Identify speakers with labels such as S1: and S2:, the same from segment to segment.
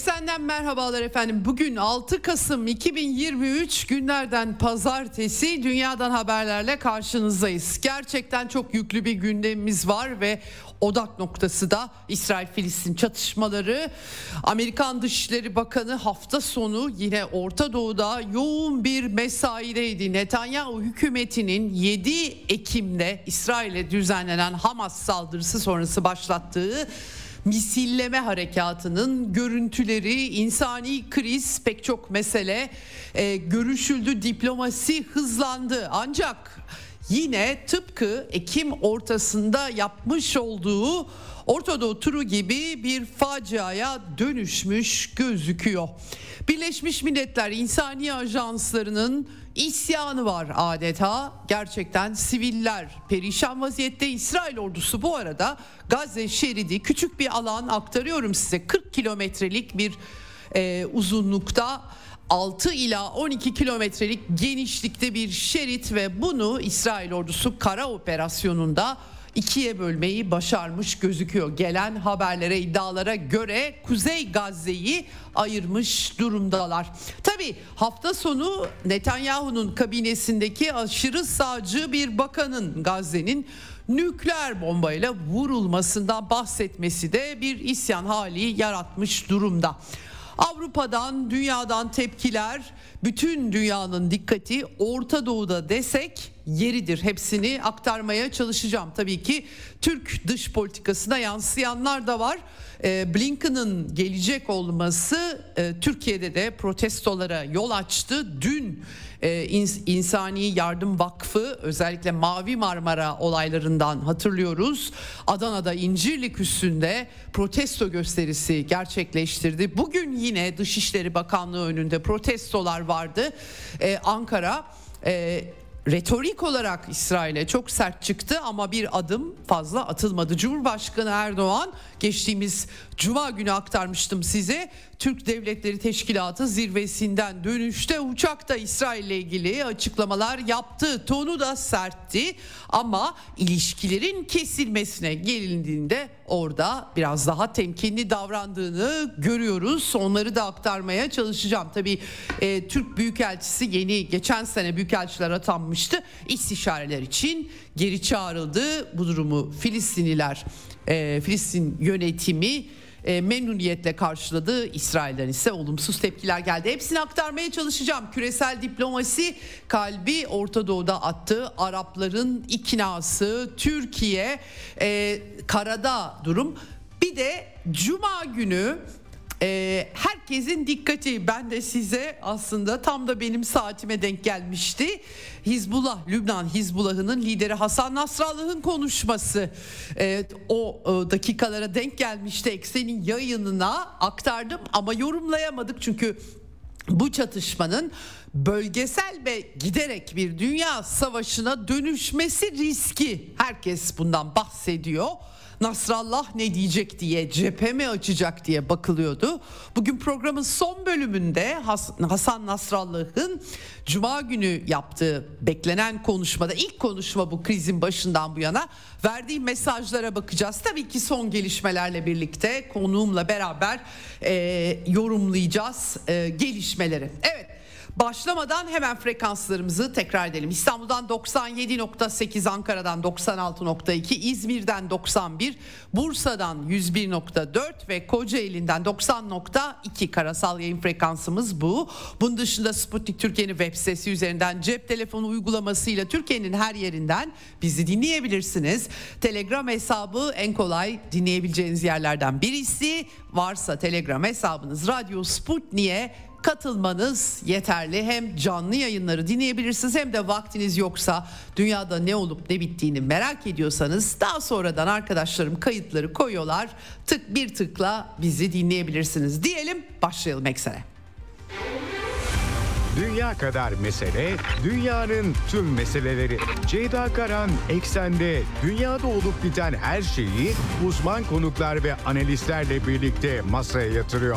S1: Eksenden merhabalar efendim. Bugün 6 Kasım 2023 günlerden pazartesi dünyadan haberlerle karşınızdayız. Gerçekten çok yüklü bir gündemimiz var ve odak noktası da İsrail-Filistin çatışmaları. Amerikan Dışişleri Bakanı hafta sonu yine Orta Doğu'da yoğun bir mesaideydi. Netanyahu hükümetinin 7 Ekim'de İsrail'e düzenlenen Hamas saldırısı sonrası başlattığı misilleme harekatının görüntüleri, insani kriz pek çok mesele e, görüşüldü, diplomasi hızlandı. Ancak yine tıpkı Ekim ortasında yapmış olduğu Ortadoğu turu gibi bir faciaya dönüşmüş gözüküyor. Birleşmiş Milletler İnsani Ajanslarının isyanı var adeta. Gerçekten siviller perişan vaziyette. İsrail ordusu bu arada Gazze şeridi küçük bir alan aktarıyorum size 40 kilometrelik bir e, uzunlukta 6 ila 12 kilometrelik genişlikte bir şerit ve bunu İsrail ordusu kara operasyonunda ikiye bölmeyi başarmış gözüküyor. Gelen haberlere iddialara göre Kuzey Gazze'yi ayırmış durumdalar. Tabi hafta sonu Netanyahu'nun kabinesindeki aşırı sağcı bir bakanın Gazze'nin nükleer bombayla vurulmasından bahsetmesi de bir isyan hali yaratmış durumda. Avrupa'dan, dünyadan tepkiler, bütün dünyanın dikkati Orta Doğu'da desek yeridir. Hepsini aktarmaya çalışacağım. Tabii ki Türk dış politikasına yansıyanlar da var. Ee, Blinken'ın gelecek olması e, Türkiye'de de protestolara yol açtı. Dün e, İnsani Yardım Vakfı özellikle Mavi Marmara olaylarından hatırlıyoruz. Adana'da İncirlik üstünde protesto gösterisi gerçekleştirdi. Bugün yine Dışişleri Bakanlığı önünde protestolar vardı. Ee, Ankara e, retorik olarak İsrail'e çok sert çıktı ama bir adım fazla atılmadı. Cumhurbaşkanı Erdoğan geçtiğimiz cuma günü aktarmıştım size. Türk Devletleri Teşkilatı zirvesinden dönüşte uçakta İsrail ile ilgili açıklamalar yaptı. Tonu da sertti ama ilişkilerin kesilmesine gelindiğinde orada biraz daha temkinli davrandığını görüyoruz. Onları da aktarmaya çalışacağım. Tabii e, Türk Büyükelçisi yeni geçen sene büyükelçiler atanmıştı. İstişareler için geri çağrıldı. Bu durumu Filistinliler, e, Filistin yönetimi e, memnuniyetle karşıladı. İsrail'den ise olumsuz tepkiler geldi. Hepsini aktarmaya çalışacağım. Küresel diplomasi kalbi Orta Doğu'da attı. Arapların iknası, Türkiye, e, karada durum. Bir de Cuma günü e, herkesin dikkati ben de size aslında tam da benim saatime denk gelmişti. Hizbullah, Lübnan Hizbullah'ının lideri Hasan Nasrallah'ın konuşması e, o dakikalara denk gelmişti. Eksen'in yayınına aktardım ama yorumlayamadık çünkü bu çatışmanın bölgesel ve giderek bir dünya savaşına dönüşmesi riski herkes bundan bahsediyor. Nasrallah ne diyecek diye cephe mi açacak diye bakılıyordu. Bugün programın son bölümünde Hasan Nasrallah'ın Cuma günü yaptığı beklenen konuşmada ilk konuşma bu krizin başından bu yana verdiği mesajlara bakacağız. Tabii ki son gelişmelerle birlikte konuğumla beraber e, yorumlayacağız e, gelişmeleri. Evet Başlamadan hemen frekanslarımızı tekrar edelim. İstanbul'dan 97.8, Ankara'dan 96.2, İzmir'den 91, Bursa'dan 101.4 ve Kocaeli'nden 90.2 karasal yayın frekansımız bu. Bunun dışında Sputnik Türkiye'nin web sitesi üzerinden cep telefonu uygulamasıyla Türkiye'nin her yerinden bizi dinleyebilirsiniz. Telegram hesabı en kolay dinleyebileceğiniz yerlerden birisi. Varsa Telegram hesabınız Radyo Sputnik'e katılmanız yeterli. Hem canlı yayınları dinleyebilirsiniz hem de vaktiniz yoksa dünyada ne olup ne bittiğini merak ediyorsanız daha sonradan arkadaşlarım kayıtları koyuyorlar. Tık bir tıkla bizi dinleyebilirsiniz diyelim başlayalım eksene.
S2: Dünya kadar mesele, dünyanın tüm meseleleri. Ceyda Karan Eksen'de dünyada olup biten her şeyi uzman konuklar ve analistlerle birlikte masaya yatırıyor.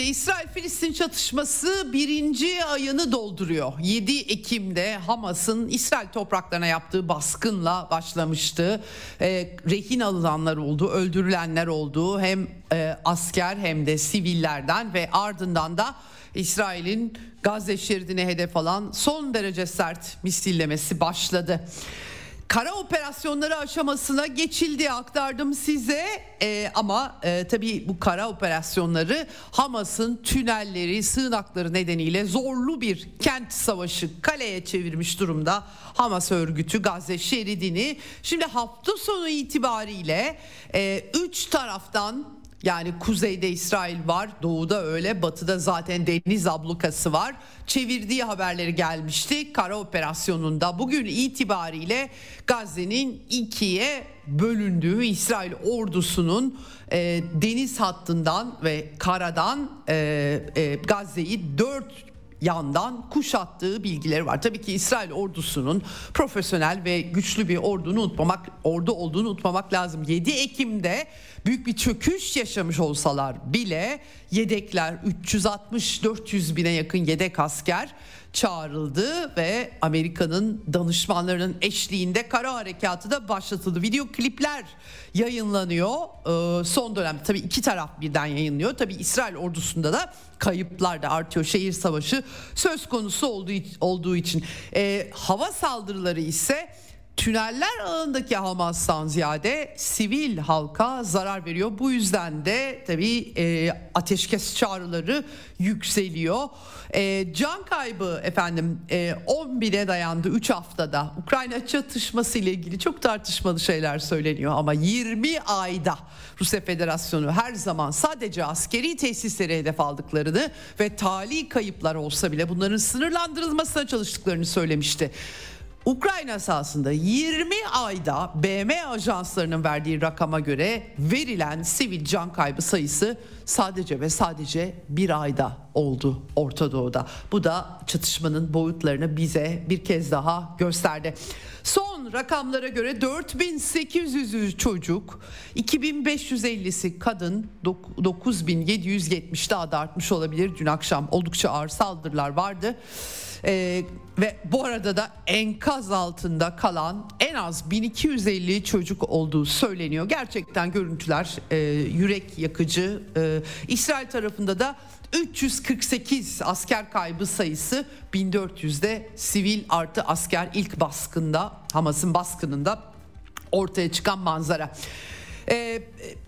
S1: Şimdi İsrail-Filistin çatışması birinci ayını dolduruyor. 7 Ekim'de Hamas'ın İsrail topraklarına yaptığı baskınla başlamıştı. E, rehin alınanlar oldu, öldürülenler oldu. Hem e, asker hem de sivillerden ve ardından da İsrail'in Gazze şeridine hedef alan son derece sert misillemesi başladı kara operasyonları aşamasına geçildi aktardım size. Ee, ama e, tabii bu kara operasyonları Hamas'ın tünelleri sığınakları nedeniyle zorlu bir kent savaşı kaleye çevirmiş durumda Hamas örgütü Gazze şeridini. Şimdi hafta sonu itibariyle 3 e, üç taraftan yani kuzeyde İsrail var, doğuda öyle, batıda zaten deniz ablukası var. Çevirdiği haberleri gelmişti. Kara operasyonunda bugün itibariyle Gazze'nin ikiye bölündüğü İsrail ordusunun e, deniz hattından ve karadan e, e, Gazze'yi dört yandan kuşattığı bilgileri var. Tabii ki İsrail ordusunun profesyonel ve güçlü bir ordunu unutmamak, ordu olduğunu unutmamak lazım. 7 Ekim'de büyük bir çöküş yaşamış olsalar bile yedekler 360-400 bine yakın yedek asker çağrıldı ve Amerika'nın danışmanlarının eşliğinde kara harekatı da başlatıldı. Video klipler yayınlanıyor. Ee, son dönemde tabii iki taraf birden yayınlıyor. Tabii İsrail ordusunda da kayıplar da artıyor. Şehir savaşı söz konusu olduğu, olduğu için. Ee, hava saldırıları ise tüneller ağındaki Hamas'tan ziyade sivil halka zarar veriyor. Bu yüzden de tabii e, ateşkes çağrıları yükseliyor. E, can kaybı efendim e, 10 bine dayandı 3 haftada. Ukrayna çatışması ile ilgili çok tartışmalı şeyler söyleniyor ama 20 ayda Rusya Federasyonu her zaman sadece askeri tesisleri hedef aldıklarını ve tali kayıplar olsa bile bunların sınırlandırılmasına çalıştıklarını söylemişti. Ukrayna sahasında 20 ayda BM ajanslarının verdiği rakama göre verilen sivil can kaybı sayısı sadece ve sadece bir ayda oldu Orta Doğu'da. Bu da çatışmanın boyutlarını bize bir kez daha gösterdi. Son rakamlara göre 4800 çocuk, 2550'si kadın, 9770 daha da artmış olabilir. Dün akşam oldukça ağır saldırılar vardı. Ee, ve bu arada da enkaz altında kalan en az 1250 çocuk olduğu söyleniyor. Gerçekten görüntüler e, yürek yakıcı. E, İsrail tarafında da 348 asker kaybı sayısı 1400'de sivil artı asker ilk baskında Hamas'ın baskınında ortaya çıkan manzara. Ee,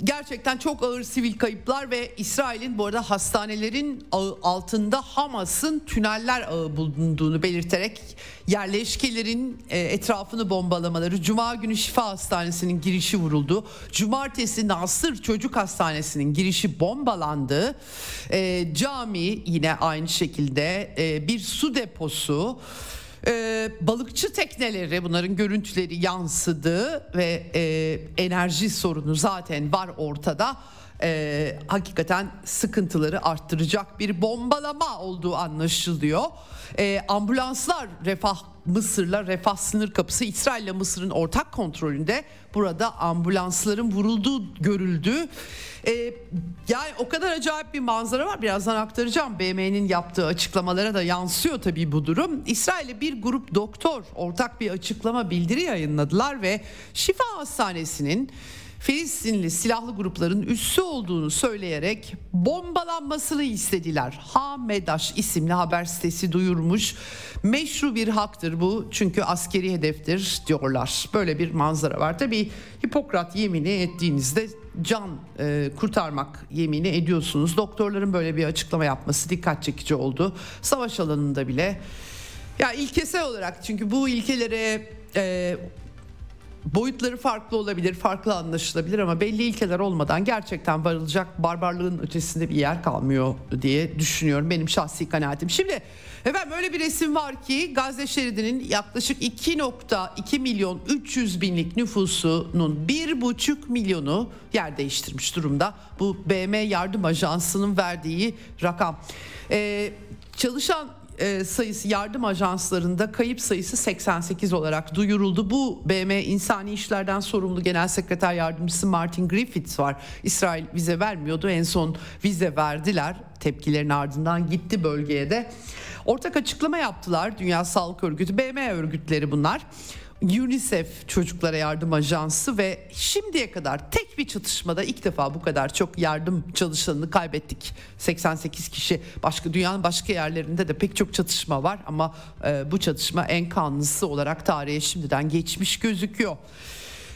S1: gerçekten çok ağır sivil kayıplar ve İsrail'in bu arada hastanelerin altında Hamas'ın tüneller ağı bulunduğunu belirterek yerleşkelerin e, etrafını bombalamaları, Cuma günü Şifa Hastanesi'nin girişi vuruldu. Cumartesi Nasır Çocuk Hastanesi'nin girişi bombalandı. E, cami yine aynı şekilde e, bir su deposu e, balıkçı tekneleri bunların görüntüleri yansıdı ve e, enerji sorunu zaten var ortada. E, hakikaten sıkıntıları arttıracak bir bombalama olduğu anlaşılıyor. E, ambulanslar Refah Mısır'la Refah sınır kapısı İsrail ile Mısır'ın ortak kontrolünde burada ambulansların vurulduğu görüldü. Ee, yani o kadar acayip bir manzara var birazdan aktaracağım. BM'nin yaptığı açıklamalara da yansıyor tabii bu durum. İsrail'e bir grup doktor ortak bir açıklama bildiri yayınladılar ve Şifa Hastanesi'nin Filistinli silahlı grupların üssü olduğunu söyleyerek bombalanmasını istediler. Hamedaş isimli haber sitesi duyurmuş. Meşru bir haktır bu çünkü askeri hedeftir diyorlar. Böyle bir manzara var. Tabi Hipokrat yemini ettiğinizde can e, kurtarmak yemini ediyorsunuz. Doktorların böyle bir açıklama yapması dikkat çekici oldu. Savaş alanında bile ya ilkesel olarak çünkü bu ilkelere e, boyutları farklı olabilir, farklı anlaşılabilir ama belli ilkeler olmadan gerçekten varılacak barbarlığın ötesinde bir yer kalmıyor diye düşünüyorum. Benim şahsi kanaatim. Şimdi efendim öyle bir resim var ki Gazze şeridinin yaklaşık 2.2 milyon 300 binlik nüfusunun 1.5 milyonu yer değiştirmiş durumda. Bu BM Yardım Ajansı'nın verdiği rakam. Ee, çalışan e, sayısı yardım ajanslarında kayıp sayısı 88 olarak duyuruldu. Bu BM İnsani İşlerden sorumlu Genel Sekreter Yardımcısı Martin Griffiths var. İsrail vize vermiyordu. En son vize verdiler. Tepkilerin ardından gitti bölgeye de. Ortak açıklama yaptılar. Dünya Sağlık Örgütü, BM örgütleri bunlar. UNICEF Çocuklara Yardım Ajansı ve şimdiye kadar tek bir çatışmada ilk defa bu kadar çok yardım çalışanını kaybettik. 88 kişi başka dünyanın başka yerlerinde de pek çok çatışma var ama e, bu çatışma en kanlısı olarak tarihe şimdiden geçmiş gözüküyor.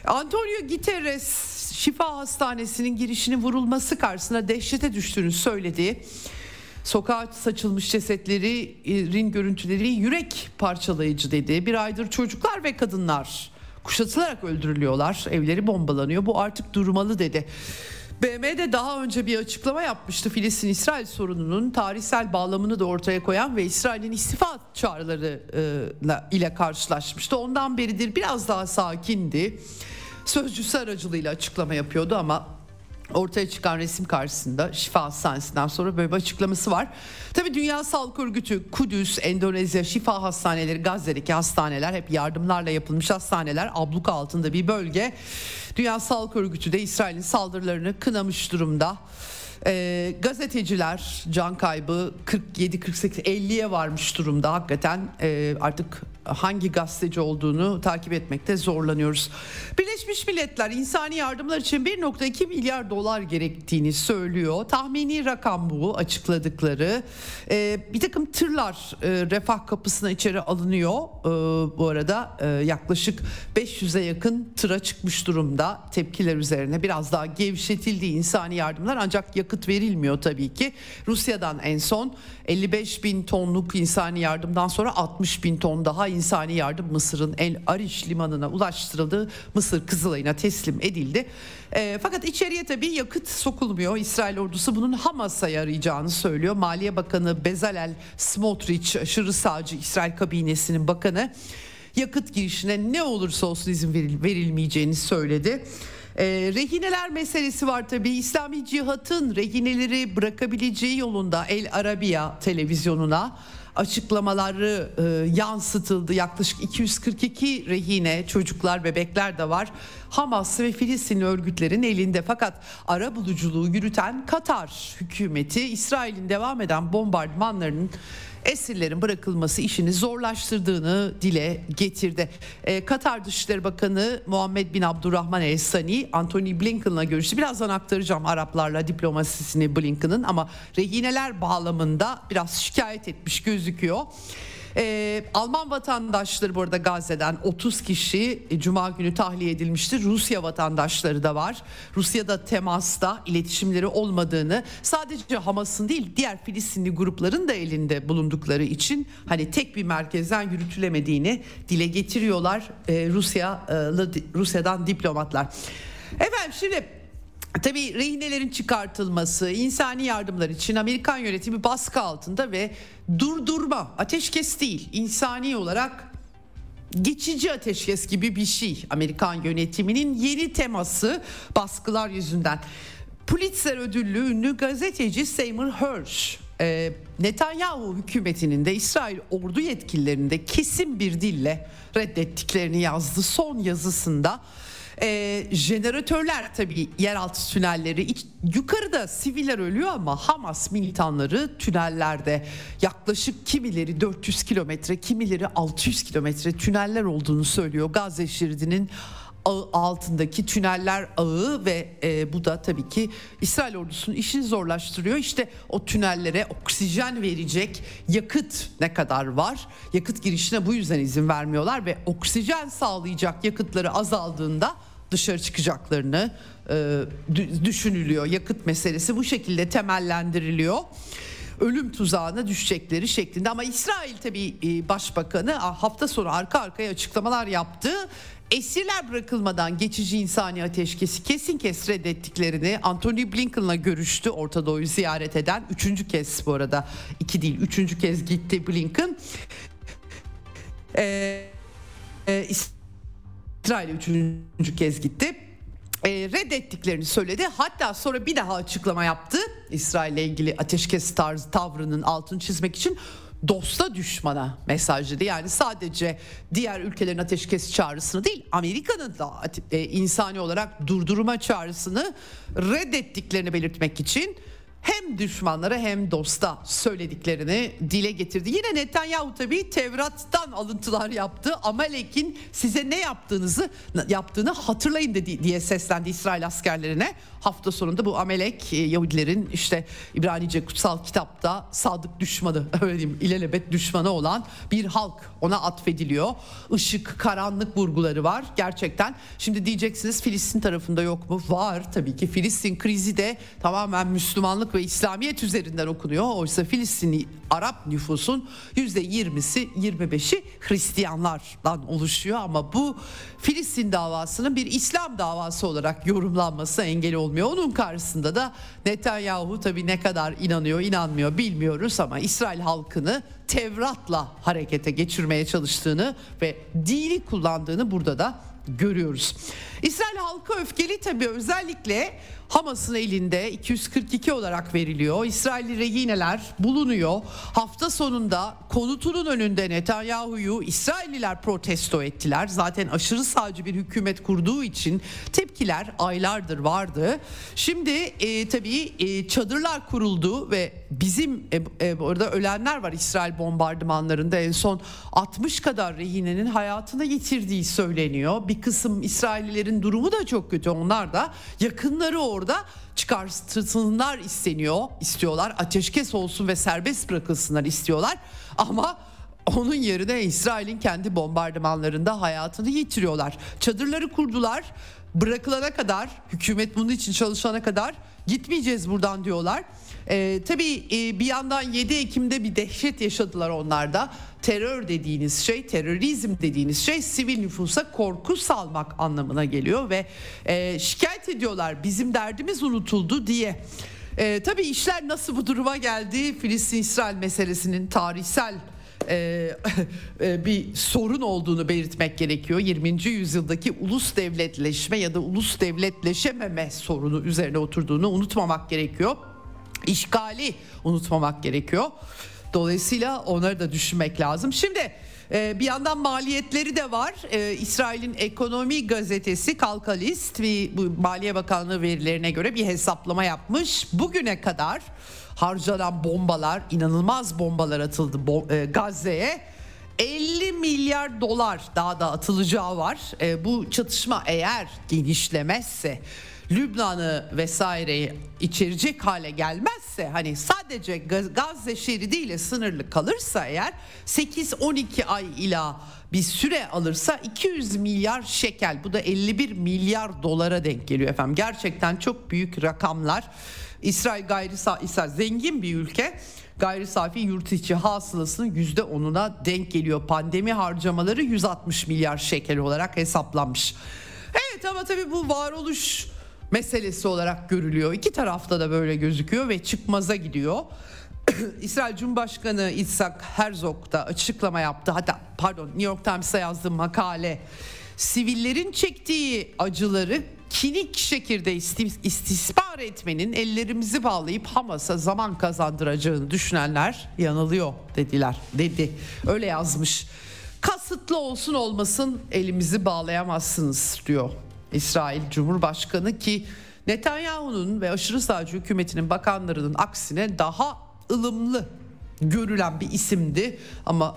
S1: Antonio Guterres Şifa Hastanesi'nin girişinin vurulması karşısında dehşete düştüğünü söyledi. Sokağa saçılmış cesetlerin görüntüleri yürek parçalayıcı dedi. Bir aydır çocuklar ve kadınlar kuşatılarak öldürülüyorlar. Evleri bombalanıyor. Bu artık durmalı dedi. BM de daha önce bir açıklama yapmıştı. Filistin-İsrail sorununun tarihsel bağlamını da ortaya koyan ve İsrail'in istifa çağrıları ile karşılaşmıştı. Ondan beridir biraz daha sakindi. Sözcüsü aracılığıyla açıklama yapıyordu ama ortaya çıkan resim karşısında Şifa Hastanesi'nden sonra böyle bir açıklaması var. Tabii Dünya Sağlık Örgütü, Kudüs, Endonezya, Şifa Hastaneleri, Gazze'deki hastaneler hep yardımlarla yapılmış hastaneler abluka altında bir bölge. Dünya Sağlık Örgütü de İsrail'in saldırılarını kınamış durumda. E, gazeteciler can kaybı 47 48 50'ye varmış durumda hakikaten e, artık hangi gazeteci olduğunu takip etmekte zorlanıyoruz. Birleşmiş Milletler insani yardımlar için 1.2 milyar dolar gerektiğini söylüyor. Tahmini rakam bu açıkladıkları. Ee, bir takım tırlar e, refah kapısına içeri alınıyor. Ee, bu arada e, yaklaşık 500'e yakın tıra çıkmış durumda. Tepkiler üzerine biraz daha gevşetildi insani yardımlar ancak yakıt verilmiyor tabii ki. Rusya'dan en son 55 bin tonluk insani yardımdan sonra 60 bin ton daha insani yardım Mısır'ın El Ariş limanına ulaştırıldı. Mısır Kızılay'ına teslim edildi. E, fakat içeriye tabii yakıt sokulmuyor. İsrail ordusu bunun Hamas'a yarayacağını söylüyor. Maliye Bakanı Bezalel Smotrich aşırı sağcı İsrail kabinesinin bakanı yakıt girişine ne olursa olsun izin veril, verilmeyeceğini söyledi. E, rehineler meselesi var tabii. İslami cihatın rehineleri bırakabileceği yolunda El Arabiya televizyonuna açıklamaları e, yansıtıldı. Yaklaşık 242 rehine çocuklar bebekler de var. Hamas ve Filistin örgütlerin elinde fakat ara buluculuğu yürüten Katar hükümeti İsrail'in devam eden bombardımanlarının esirlerin bırakılması işini zorlaştırdığını dile getirdi. Ee, Katar Dışişleri Bakanı Muhammed bin Abdurrahman El Sani Anthony Blinken'la görüştü. Birazdan aktaracağım Araplarla diplomasisini Blinken'ın ama rehineler bağlamında biraz şikayet etmiş gözüküyor. Ee, Alman vatandaşları bu arada Gazze'den 30 kişi e, Cuma günü tahliye edilmiştir. Rusya vatandaşları da var. Rusya'da temasta iletişimleri olmadığını sadece Hamas'ın değil diğer Filistinli grupların da elinde bulundukları için hani tek bir merkezden yürütülemediğini dile getiriyorlar ee, Rusya Rusya'dan diplomatlar. Efendim şimdi Tabii rehinelerin çıkartılması, insani yardımlar için Amerikan yönetimi baskı altında ve durdurma, ateşkes değil, insani olarak geçici ateşkes gibi bir şey. Amerikan yönetiminin yeni teması baskılar yüzünden. Pulitzer ödüllü ünlü gazeteci Seymour Hersh e, Netanyahu hükümetinin de İsrail ordu yetkililerinde kesin bir dille reddettiklerini yazdı. Son yazısında e, jeneratörler tabii yeraltı tünelleri iç, yukarıda siviller ölüyor ama Hamas militanları tünellerde yaklaşık kimileri 400 kilometre kimileri 600 kilometre tüneller olduğunu söylüyor. Gazze şeridinin ağı altındaki tüneller ağı ve e, bu da tabii ki İsrail ordusunun işini zorlaştırıyor. İşte o tünellere oksijen verecek yakıt ne kadar var? Yakıt girişine bu yüzden izin vermiyorlar ve oksijen sağlayacak yakıtları azaldığında dışarı çıkacaklarını e, düşünülüyor. Yakıt meselesi bu şekilde temellendiriliyor ölüm tuzağına düşecekleri şeklinde. Ama İsrail tabii e, başbakanı hafta sonu arka arkaya açıklamalar yaptı. Esirler bırakılmadan geçici insani ateşkesi kesin kes reddettiklerini Anthony Blinken'la görüştü Orta Doğu'yu ziyaret eden. Üçüncü kez bu arada iki değil üçüncü kez gitti Blinken. Ee, e, İsrail üçüncü kez gitti e, reddettiklerini söyledi. Hatta sonra bir daha açıklama yaptı. İsrail ile ilgili ateşkes tarzı tavrının altını çizmek için dosta düşmana mesajıydı. Yani sadece diğer ülkelerin ateşkes çağrısını değil Amerika'nın da e, insani olarak durdurma çağrısını reddettiklerini belirtmek için hem düşmanlara hem dosta söylediklerini dile getirdi. Yine Netanyahu tabii Tevrat'tan alıntılar yaptı. Amalek'in size ne yaptığınızı yaptığını hatırlayın dedi diye seslendi İsrail askerlerine. Hafta sonunda bu Amelek e, Yahudilerin işte İbranice kutsal kitapta sadık düşmanı öyle diyeyim ilelebet düşmanı olan bir halk ona atfediliyor. Işık, karanlık vurguları var gerçekten. Şimdi diyeceksiniz Filistin tarafında yok mu? Var tabii ki. Filistin krizi de tamamen Müslümanlık ve İslamiyet üzerinden okunuyor. Oysa Filistinli Arap nüfusun %20'si 25'i Hristiyanlardan oluşuyor ama bu Filistin davasının bir İslam davası olarak yorumlanması engel olmuyor. Onun karşısında da Netanyahu tabii ne kadar inanıyor inanmıyor bilmiyoruz ama İsrail halkını Tevrat'la harekete geçirmeye çalıştığını ve dini kullandığını burada da görüyoruz. İsrail halkı öfkeli tabii özellikle Hamas'ın elinde 242 olarak veriliyor. İsrailli rehineler bulunuyor. Hafta sonunda konutunun önünde Netanyahu'yu İsrailliler protesto ettiler. Zaten aşırı sağcı bir hükümet kurduğu için tepkiler aylardır vardı. Şimdi e, tabii e, çadırlar kuruldu ve bizim e, e, orada ölenler var İsrail bombardımanlarında en son 60 kadar rehinenin hayatını yitirdiği söyleniyor. Bir kısım İsraillilerin durumu da çok kötü. Onlar da yakınları orada çıkartılsınlar isteniyor, istiyorlar. Ateşkes olsun ve serbest bırakılsınlar istiyorlar. Ama onun yerine İsrail'in kendi bombardımanlarında hayatını yitiriyorlar. Çadırları kurdular. Bırakılana kadar, hükümet bunun için çalışana kadar gitmeyeceğiz buradan diyorlar. Ee, tabii e, bir yandan 7 Ekim'de bir dehşet yaşadılar onlar da. Terör dediğiniz şey, terörizm dediğiniz şey sivil nüfusa korku salmak anlamına geliyor ve e, şikayet ediyorlar bizim derdimiz unutuldu diye. E, tabii işler nasıl bu duruma geldi? Filistin-İsrail meselesinin tarihsel e, e, bir sorun olduğunu belirtmek gerekiyor. 20. yüzyıldaki ulus devletleşme ya da ulus devletleşememe sorunu üzerine oturduğunu unutmamak gerekiyor. İşgali unutmamak gerekiyor. Dolayısıyla onları da düşünmek lazım. Şimdi e, bir yandan maliyetleri de var. E, İsrail'in ekonomi gazetesi Kalkalist ve Maliye Bakanlığı verilerine göre bir hesaplama yapmış. Bugüne kadar harcanan bombalar, inanılmaz bombalar atıldı e, Gazze'ye. 50 milyar dolar daha da atılacağı var. bu çatışma eğer genişlemezse Lübnan'ı vesaireyi içerecek hale gelmezse hani sadece Gazze şeridiyle sınırlı kalırsa eğer 8-12 ay ila bir süre alırsa 200 milyar şekel bu da 51 milyar dolara denk geliyor efendim. Gerçekten çok büyük rakamlar. İsrail gayri İsrail zengin bir ülke gayri safi yurt içi hasılasının %10'una denk geliyor. Pandemi harcamaları 160 milyar şekel olarak hesaplanmış. Evet ama tabii bu varoluş meselesi olarak görülüyor. İki tarafta da böyle gözüküyor ve çıkmaza gidiyor. İsrail Cumhurbaşkanı İshak Herzog da açıklama yaptı. Hatta pardon New York Times'a yazdığı makale sivillerin çektiği acıları kinik şekilde istismar etmenin ellerimizi bağlayıp Hamas'a zaman kazandıracağını düşünenler yanılıyor dediler dedi. Öyle yazmış. Kasıtlı olsun olmasın elimizi bağlayamazsınız diyor İsrail Cumhurbaşkanı ki Netanyahu'nun ve aşırı sağcı hükümetinin bakanlarının aksine daha ılımlı görülen bir isimdi ama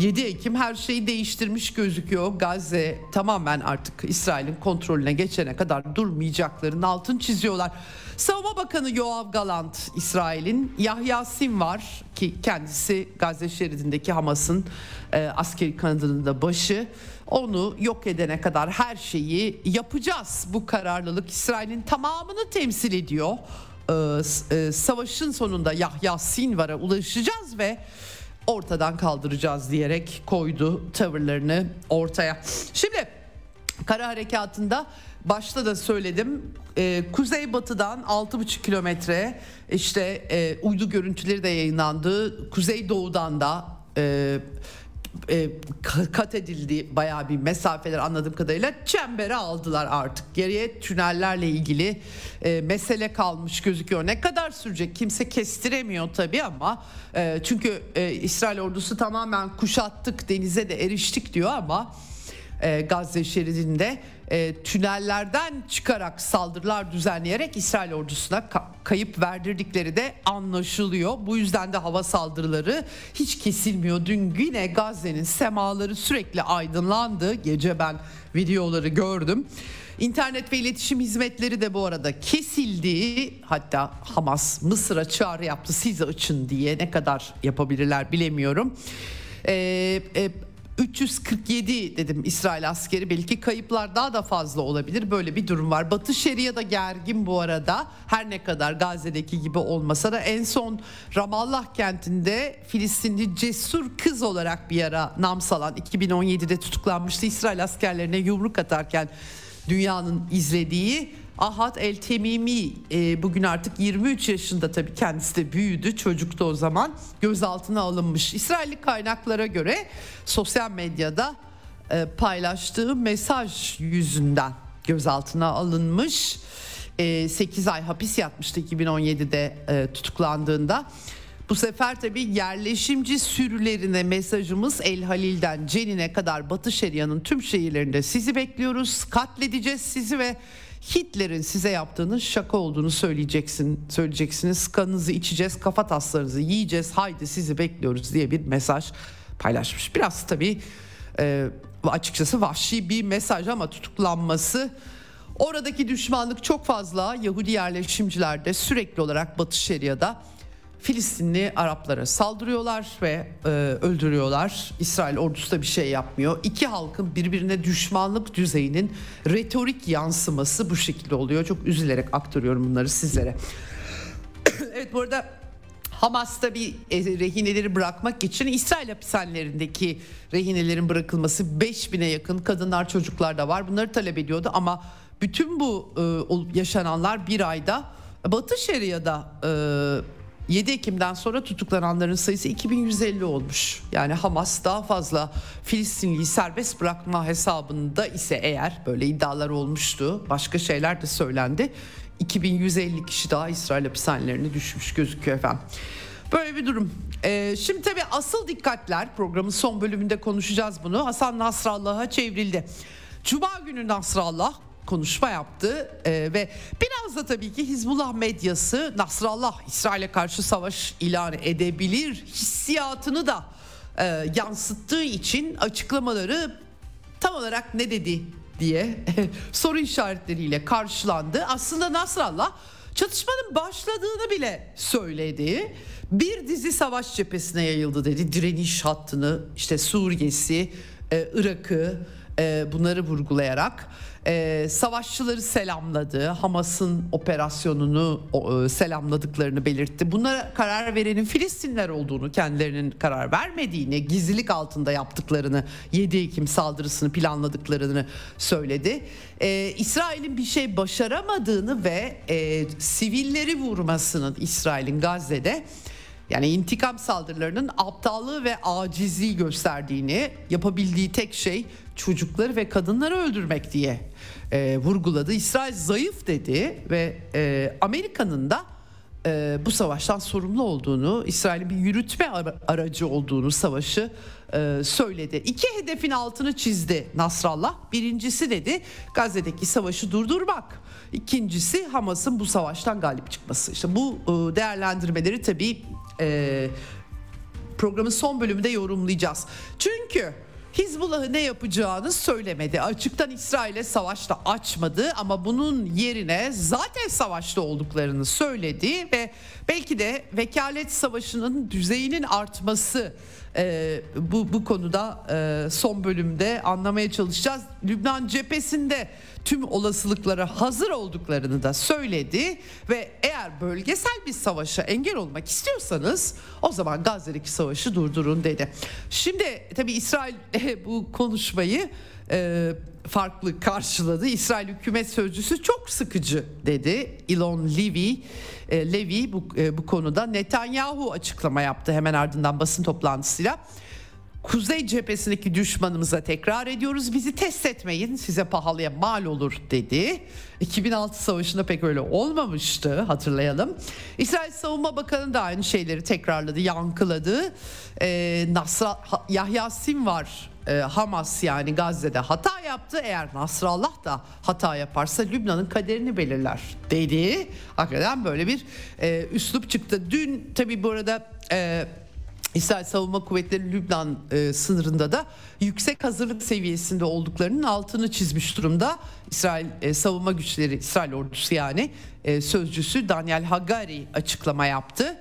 S1: 7 Ekim her şeyi değiştirmiş gözüküyor. Gazze tamamen artık İsrail'in kontrolüne geçene kadar durmayacaklarının altını çiziyorlar. Savunma Bakanı Yoav Galant İsrail'in Yahya Sinvar ki kendisi Gazze şeridindeki Hamas'ın e, askeri kanadının da başı onu yok edene kadar her şeyi yapacağız. Bu kararlılık İsrail'in tamamını temsil ediyor. Ee, e, savaşın sonunda Yahya Sinvar'a ulaşacağız ve ortadan kaldıracağız diyerek koydu tavırlarını ortaya. Şimdi kara harekatında başta da söyledim e, kuzeybatıdan 6,5 kilometre işte e, uydu görüntüleri de yayınlandı. Kuzeydoğudan da e, e, kat edildi bayağı bir mesafeler anladığım kadarıyla çembere aldılar artık. Geriye tünellerle ilgili e, mesele kalmış gözüküyor. Ne kadar sürecek kimse kestiremiyor tabii ama e, çünkü e, İsrail ordusu tamamen kuşattık denize de eriştik diyor ama e, Gazze şeridinde e, tünellerden çıkarak saldırılar düzenleyerek İsrail ordusuna ka- kayıp verdirdikleri de anlaşılıyor. Bu yüzden de hava saldırıları hiç kesilmiyor. Dün yine Gazze'nin semaları sürekli aydınlandı. Gece ben videoları gördüm. İnternet ve iletişim hizmetleri de bu arada kesildi. Hatta Hamas Mısır'a çağrı yaptı siz açın diye ne kadar yapabilirler bilemiyorum. Ee, e, 347 dedim İsrail askeri. Belki kayıplar daha da fazla olabilir. Böyle bir durum var. Batı Şeria da gergin bu arada. Her ne kadar Gazze'deki gibi olmasa da. En son Ramallah kentinde Filistinli cesur kız olarak bir ara nam salan 2017'de tutuklanmıştı. İsrail askerlerine yumruk atarken dünyanın izlediği Ahad El Temimi e, bugün artık 23 yaşında tabii kendisi de büyüdü çocuktu o zaman gözaltına alınmış. İsrailli kaynaklara göre sosyal medyada e, paylaştığı mesaj yüzünden gözaltına alınmış. E, 8 ay hapis yatmıştı 2017'de e, tutuklandığında. Bu sefer tabii yerleşimci sürülerine mesajımız El Halil'den Cenin'e kadar Batı Şeria'nın tüm şehirlerinde sizi bekliyoruz. Katledeceğiz sizi ve Hitler'in size yaptığının şaka olduğunu söyleyeceksin, söyleyeceksiniz. Kanınızı içeceğiz, kafa taslarınızı yiyeceğiz. Haydi sizi bekliyoruz diye bir mesaj paylaşmış. Biraz tabii e, açıkçası vahşi bir mesaj ama tutuklanması Oradaki düşmanlık çok fazla Yahudi yerleşimcilerde sürekli olarak Batı Şeria'da Filistinli Araplara saldırıyorlar ve e, öldürüyorlar. İsrail ordusu da bir şey yapmıyor. İki halkın birbirine düşmanlık düzeyinin retorik yansıması bu şekilde oluyor. Çok üzülerek aktarıyorum bunları sizlere. evet bu arada Hamas bir e, rehineleri bırakmak için İsrail hapishanelerindeki rehinelerin bırakılması 5000'e yakın kadınlar çocuklar da var. Bunları talep ediyordu ama bütün bu e, yaşananlar bir ayda Batı Şeria'da e, 7 Ekim'den sonra tutuklananların sayısı 2150 olmuş. Yani Hamas daha fazla Filistinliyi serbest bırakma hesabında ise eğer böyle iddialar olmuştu. Başka şeyler de söylendi. 2150 kişi daha İsrail hapishanelerine düşmüş gözüküyor efendim. Böyle bir durum. Ee, şimdi tabii asıl dikkatler programın son bölümünde konuşacağız bunu. Hasan Nasrallah'a çevrildi. Cuma günü Nasrallah konuşma yaptı e, ve biraz da tabii ki Hizbullah medyası Nasrallah İsrail'e karşı savaş ilan edebilir hissiyatını da e, yansıttığı için açıklamaları tam olarak ne dedi diye soru işaretleriyle karşılandı. Aslında Nasrallah çatışmanın başladığını bile söyledi. Bir dizi savaş cephesine yayıldı dedi. Direniş hattını işte Suriye'si, e, Irak'ı e, bunları vurgulayarak e, savaşçıları selamladı. Hamas'ın operasyonunu e, selamladıklarını belirtti. Bunlara karar verenin Filistinler olduğunu, kendilerinin karar vermediğini, gizlilik altında yaptıklarını, 7 Ekim saldırısını planladıklarını söyledi. E, İsrail'in bir şey başaramadığını ve e, sivilleri vurmasının İsrail'in Gazze'de yani intikam saldırılarının aptallığı ve acizliği gösterdiğini, yapabildiği tek şey çocukları ve kadınları öldürmek diye e, vurguladı. İsrail zayıf dedi ve e, Amerika'nın da e, bu savaştan sorumlu olduğunu, İsrail'in bir yürütme aracı olduğunu savaşı e, söyledi. İki hedefin altını çizdi Nasrallah. Birincisi dedi Gazze'deki savaşı durdurmak. İkincisi Hamas'ın bu savaştan galip çıkması. İşte bu e, değerlendirmeleri tabii e, programın son bölümünde yorumlayacağız. Çünkü Hizbullah'ı ne yapacağını söylemedi. Açıktan İsrail'e savaşta açmadı ama bunun yerine zaten savaşta olduklarını söyledi ve belki de vekalet savaşının düzeyinin artması e, bu bu konuda e, son bölümde anlamaya çalışacağız. Lübnan cephesinde tüm olasılıklara hazır olduklarını da söyledi ve eğer bölgesel bir savaşa engel olmak istiyorsanız o zaman Gazze'deki savaşı durdurun dedi. Şimdi tabii İsrail bu konuşmayı e, farklı karşıladı. İsrail hükümet sözcüsü çok sıkıcı dedi. Elon Levy, e, Levy bu, e, bu konuda Netanyahu açıklama yaptı hemen ardından basın toplantısıyla. Kuzey cephesindeki düşmanımıza tekrar ediyoruz. Bizi test etmeyin size pahalıya mal olur dedi. 2006 savaşında pek öyle olmamıştı hatırlayalım. İsrail Savunma Bakanı da aynı şeyleri tekrarladı, yankıladı. Ee, Nasra, Yahya Sinvar e, Hamas yani Gazze'de hata yaptı. Eğer Nasrallah da hata yaparsa Lübnan'ın kaderini belirler dedi. Hakikaten böyle bir e, üslup çıktı. Dün tabii bu arada... E, İsrail Savunma Kuvvetleri Lübnan e, sınırında da yüksek hazırlık seviyesinde olduklarının altını çizmiş durumda. İsrail e, Savunma Güçleri, İsrail ordusu yani e, sözcüsü Daniel Hagari açıklama yaptı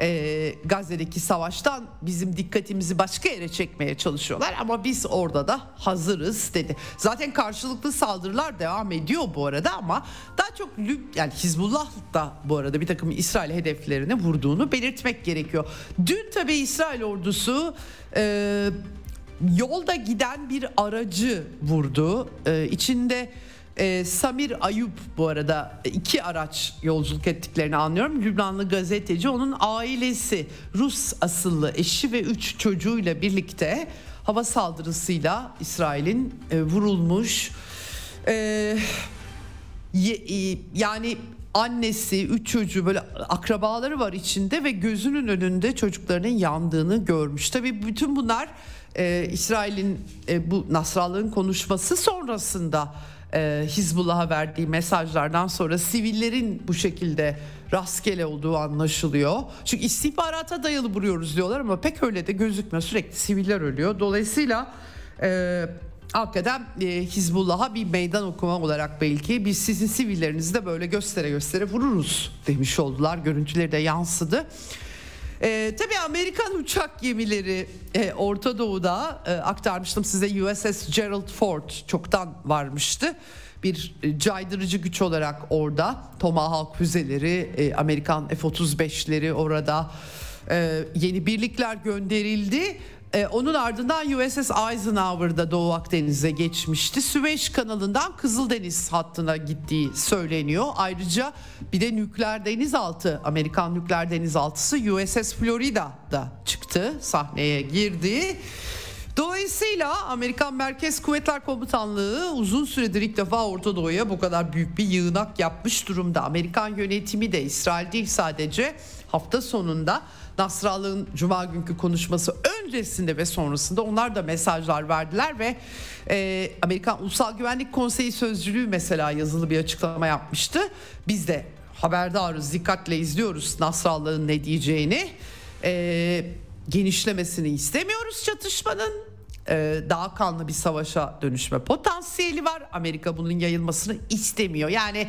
S1: e, Gazze'deki savaştan bizim dikkatimizi başka yere çekmeye çalışıyorlar ama biz orada da hazırız dedi. Zaten karşılıklı saldırılar devam ediyor bu arada ama daha çok yani Hizbullah da bu arada bir takım İsrail hedeflerine vurduğunu belirtmek gerekiyor. Dün tabii İsrail ordusu e, yolda giden bir aracı vurdu. E, içinde e, Samir Ayup bu arada iki araç yolculuk ettiklerini anlıyorum. Lübnanlı gazeteci onun ailesi Rus asıllı eşi ve üç çocuğuyla birlikte hava saldırısıyla İsrail'in e, vurulmuş. E, ye, e, yani annesi, üç çocuğu böyle akrabaları var içinde ve gözünün önünde çocuklarının yandığını görmüş. Tabii bütün bunlar e, İsrail'in e, bu Nasrallah'ın konuşması sonrasında e, Hizbullah'a verdiği mesajlardan sonra sivillerin bu şekilde rastgele olduğu anlaşılıyor. Çünkü istihbarata dayalı vuruyoruz diyorlar ama pek öyle de gözükmüyor. Sürekli siviller ölüyor. Dolayısıyla e, hakikaten e, Hizbullah'a bir meydan okuma olarak belki biz sizin sivillerinizi de böyle göstere göstere vururuz demiş oldular. Görüntüleri de yansıdı. E, tabii Amerikan uçak gemileri e, Orta Doğu'da e, aktarmıştım size USS Gerald Ford çoktan varmıştı. Bir e, caydırıcı güç olarak orada Tomahawk füzeleri, e, Amerikan F-35'leri orada e, yeni birlikler gönderildi. Ee, onun ardından USS Eisenhower'da Doğu Akdeniz'e geçmişti. Süveyş kanalından Kızıldeniz hattına gittiği söyleniyor. Ayrıca bir de nükleer denizaltı, Amerikan nükleer denizaltısı USS Florida da çıktı, sahneye girdi. Dolayısıyla Amerikan Merkez Kuvvetler Komutanlığı uzun süredir ilk defa Orta Doğu'ya bu kadar büyük bir yığınak yapmış durumda. Amerikan yönetimi de İsrail değil sadece hafta sonunda Nasrallah'ın Cuma günkü konuşması öncesinde ve sonrasında onlar da mesajlar verdiler ve e, Amerikan Ulusal Güvenlik Konseyi Sözcülüğü mesela yazılı bir açıklama yapmıştı. Biz de haberdarız, dikkatle izliyoruz Nasrallah'ın ne diyeceğini. E, genişlemesini istemiyoruz çatışmanın. E, daha kanlı bir savaşa dönüşme potansiyeli var. Amerika bunun yayılmasını istemiyor. Yani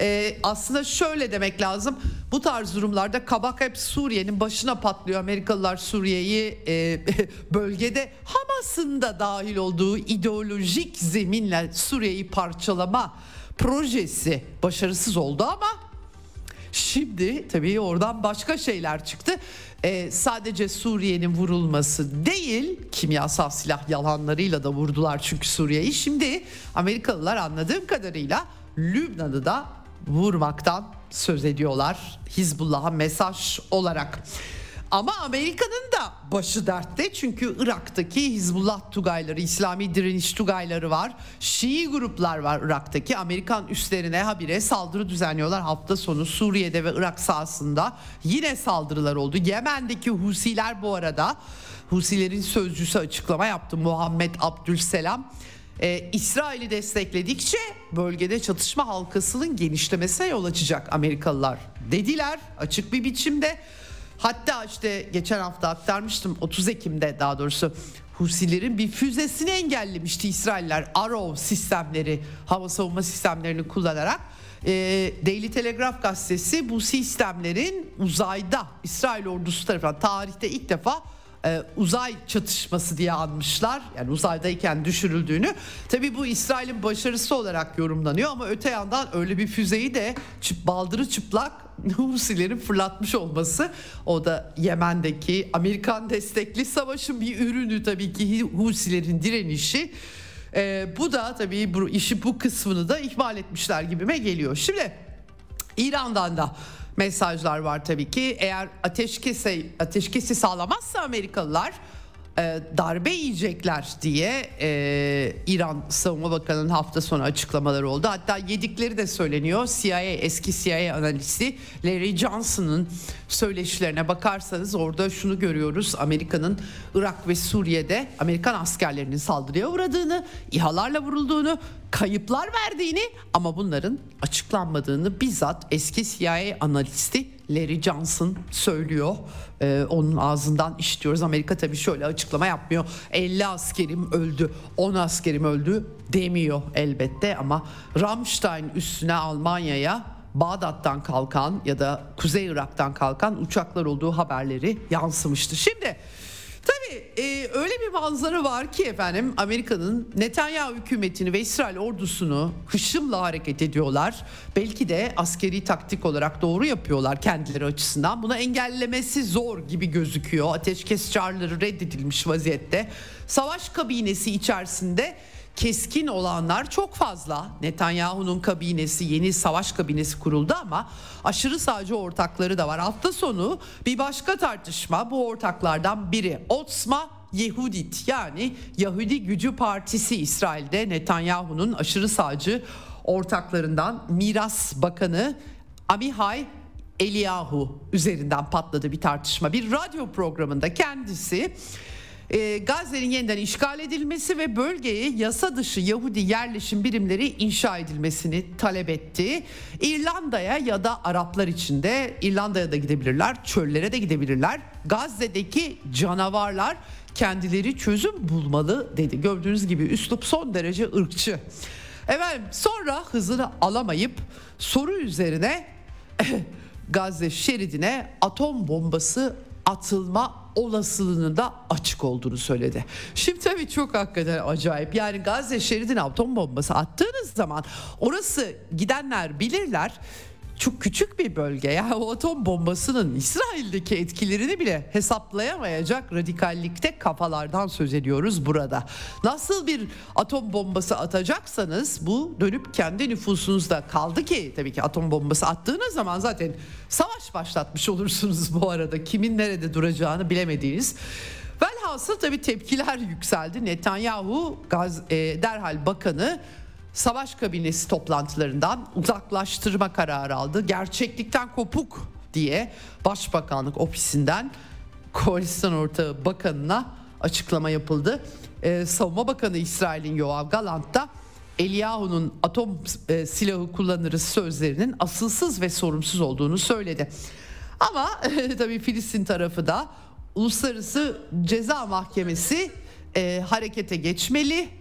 S1: e, aslında şöyle demek lazım. Bu tarz durumlarda kabak hep Suriye'nin başına patlıyor. Amerikalılar Suriye'yi e, bölgede Hamas'ın da dahil olduğu ideolojik zeminle Suriye'yi parçalama projesi başarısız oldu ama Şimdi tabii oradan başka şeyler çıktı. Ee, sadece Suriye'nin vurulması değil, kimyasal silah yalanlarıyla da vurdular çünkü Suriye'yi. Şimdi Amerikalılar anladığım kadarıyla Lübnan'ı da vurmaktan söz ediyorlar Hizbullah'a mesaj olarak. Ama Amerika'nın da başı dertte çünkü Irak'taki Hizbullah Tugayları, İslami direniş Tugayları var. Şii gruplar var Irak'taki. Amerikan üstlerine habire saldırı düzenliyorlar. Hafta sonu Suriye'de ve Irak sahasında yine saldırılar oldu. Yemen'deki Husiler bu arada Husilerin sözcüsü açıklama yaptı Muhammed Abdülselam e, İsrail'i destekledikçe bölgede çatışma halkasının genişlemesine yol açacak Amerikalılar dediler açık bir biçimde. Hatta işte geçen hafta aktarmıştım 30 Ekim'de daha doğrusu Husilerin bir füzesini engellemişti İsrailler. Arrow sistemleri, hava savunma sistemlerini kullanarak. E, Daily Telegraph gazetesi bu sistemlerin uzayda İsrail ordusu tarafından tarihte ilk defa e, uzay çatışması diye anmışlar. Yani uzaydayken düşürüldüğünü. Tabii bu İsrail'in başarısı olarak yorumlanıyor ama öte yandan öyle bir füzeyi de çıp, baldırı çıplak Husilerin fırlatmış olması o da Yemen'deki Amerikan destekli savaşın bir ürünü tabii ki Husilerin direnişi. Ee, bu da tabii bu işi bu kısmını da ihmal etmişler gibime geliyor. Şimdi İran'dan da mesajlar var tabii ki. Eğer ateşkesi ateşkesi sağlamazsa Amerikalılar e, darbe yiyecekler diye e, İran Savunma Bakanı'nın hafta sonu açıklamaları oldu. Hatta yedikleri de söyleniyor. CIA eski CIA analisti Larry Johnson'ın söyleşilerine bakarsanız orada şunu görüyoruz. Amerika'nın Irak ve Suriye'de Amerikan askerlerinin saldırıya uğradığını, İHA'larla vurulduğunu, kayıplar verdiğini ama bunların açıklanmadığını bizzat eski CIA analisti Larry Johnson söylüyor. Ee, onun ağzından işitiyoruz. Amerika tabii şöyle açıklama yapmıyor. 50 askerim öldü, 10 askerim öldü demiyor elbette ama Ramstein üstüne Almanya'ya Bağdat'tan kalkan ya da Kuzey Irak'tan kalkan uçaklar olduğu haberleri yansımıştı. Şimdi Tabii e, öyle bir manzara var ki efendim Amerika'nın Netanyahu hükümetini ve İsrail ordusunu hışımla hareket ediyorlar. Belki de askeri taktik olarak doğru yapıyorlar kendileri açısından. Buna engellemesi zor gibi gözüküyor. Ateşkes çağrıları reddedilmiş vaziyette. Savaş kabinesi içerisinde keskin olanlar çok fazla. Netanyahu'nun kabinesi, yeni savaş kabinesi kuruldu ama aşırı sağcı ortakları da var. Hafta sonu bir başka tartışma bu ortaklardan biri. Otsma Yehudit yani Yahudi Gücü Partisi İsrail'de Netanyahu'nun aşırı sağcı ortaklarından Miras Bakanı Amihai Eliyahu üzerinden patladı bir tartışma. Bir radyo programında kendisi e, Gazze'nin yeniden işgal edilmesi ve bölgeye yasa dışı Yahudi yerleşim birimleri inşa edilmesini talep etti. İrlanda'ya ya da Araplar için de İrlanda'ya da gidebilirler, çöllere de gidebilirler. Gazze'deki canavarlar kendileri çözüm bulmalı dedi. Gördüğünüz gibi üslup son derece ırkçı. Efendim sonra hızını alamayıp soru üzerine Gazze şeridine atom bombası atılma olasılığının da açık olduğunu söyledi. Şimdi tabii çok hakikaten acayip. Yani Gazze şeridine atom bombası attığınız zaman orası gidenler bilirler çok küçük bir bölge. Yani o atom bombasının İsrail'deki etkilerini bile hesaplayamayacak radikallikte kafalardan söz ediyoruz burada. Nasıl bir atom bombası atacaksanız bu dönüp kendi nüfusunuzda kaldı ki tabii ki atom bombası attığınız zaman zaten savaş başlatmış olursunuz bu arada. Kimin nerede duracağını bilemediğiniz. Velhasıl tabii tepkiler yükseldi. Netanyahu gaz, e, derhal bakanı savaş kabinesi toplantılarından uzaklaştırma kararı aldı. Gerçeklikten kopuk diye Başbakanlık ofisinden koalisyon ortağı bakanına açıklama yapıldı. Ee, Savunma Bakanı İsrail'in Yoav Galant da Eliyahu'nun atom e, silahı kullanırız sözlerinin asılsız ve sorumsuz olduğunu söyledi. Ama tabii Filistin tarafı da Uluslararası Ceza Mahkemesi e, harekete geçmeli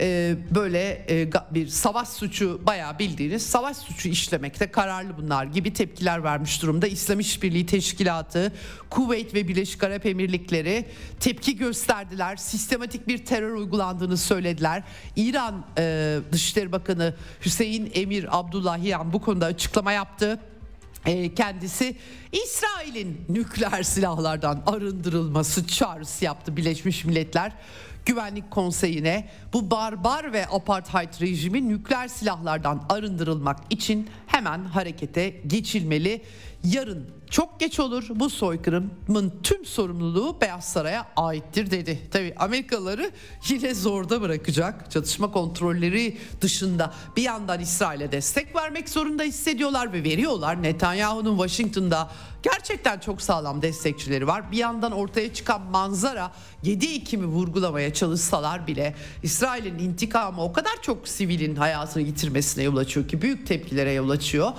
S1: e, böyle e, bir savaş suçu bayağı bildiğiniz savaş suçu işlemekte kararlı bunlar gibi tepkiler vermiş durumda. İslam İşbirliği Teşkilatı, Kuveyt ve Birleşik Arap Emirlikleri tepki gösterdiler. Sistematik bir terör uygulandığını söylediler. İran e, Dışişleri Bakanı Hüseyin Emir Abdullahiyan bu konuda açıklama yaptı kendisi İsrail'in nükleer silahlardan arındırılması çağrısı yaptı Birleşmiş Milletler Güvenlik Konseyi'ne bu barbar ve apartheid rejimi nükleer silahlardan arındırılmak için hemen harekete geçilmeli. Yarın çok geç olur bu soykırımın tüm sorumluluğu Beyaz Saray'a aittir dedi. Tabi Amerikalıları yine zorda bırakacak çatışma kontrolleri dışında bir yandan İsrail'e destek vermek zorunda hissediyorlar ve veriyorlar. Netanyahu'nun Washington'da gerçekten çok sağlam destekçileri var. Bir yandan ortaya çıkan manzara 7 Ekim'i vurgulamaya çalışsalar bile İsrail'in intikamı o kadar çok sivilin hayatını yitirmesine yol açıyor ki büyük tepkilere yol açıyor.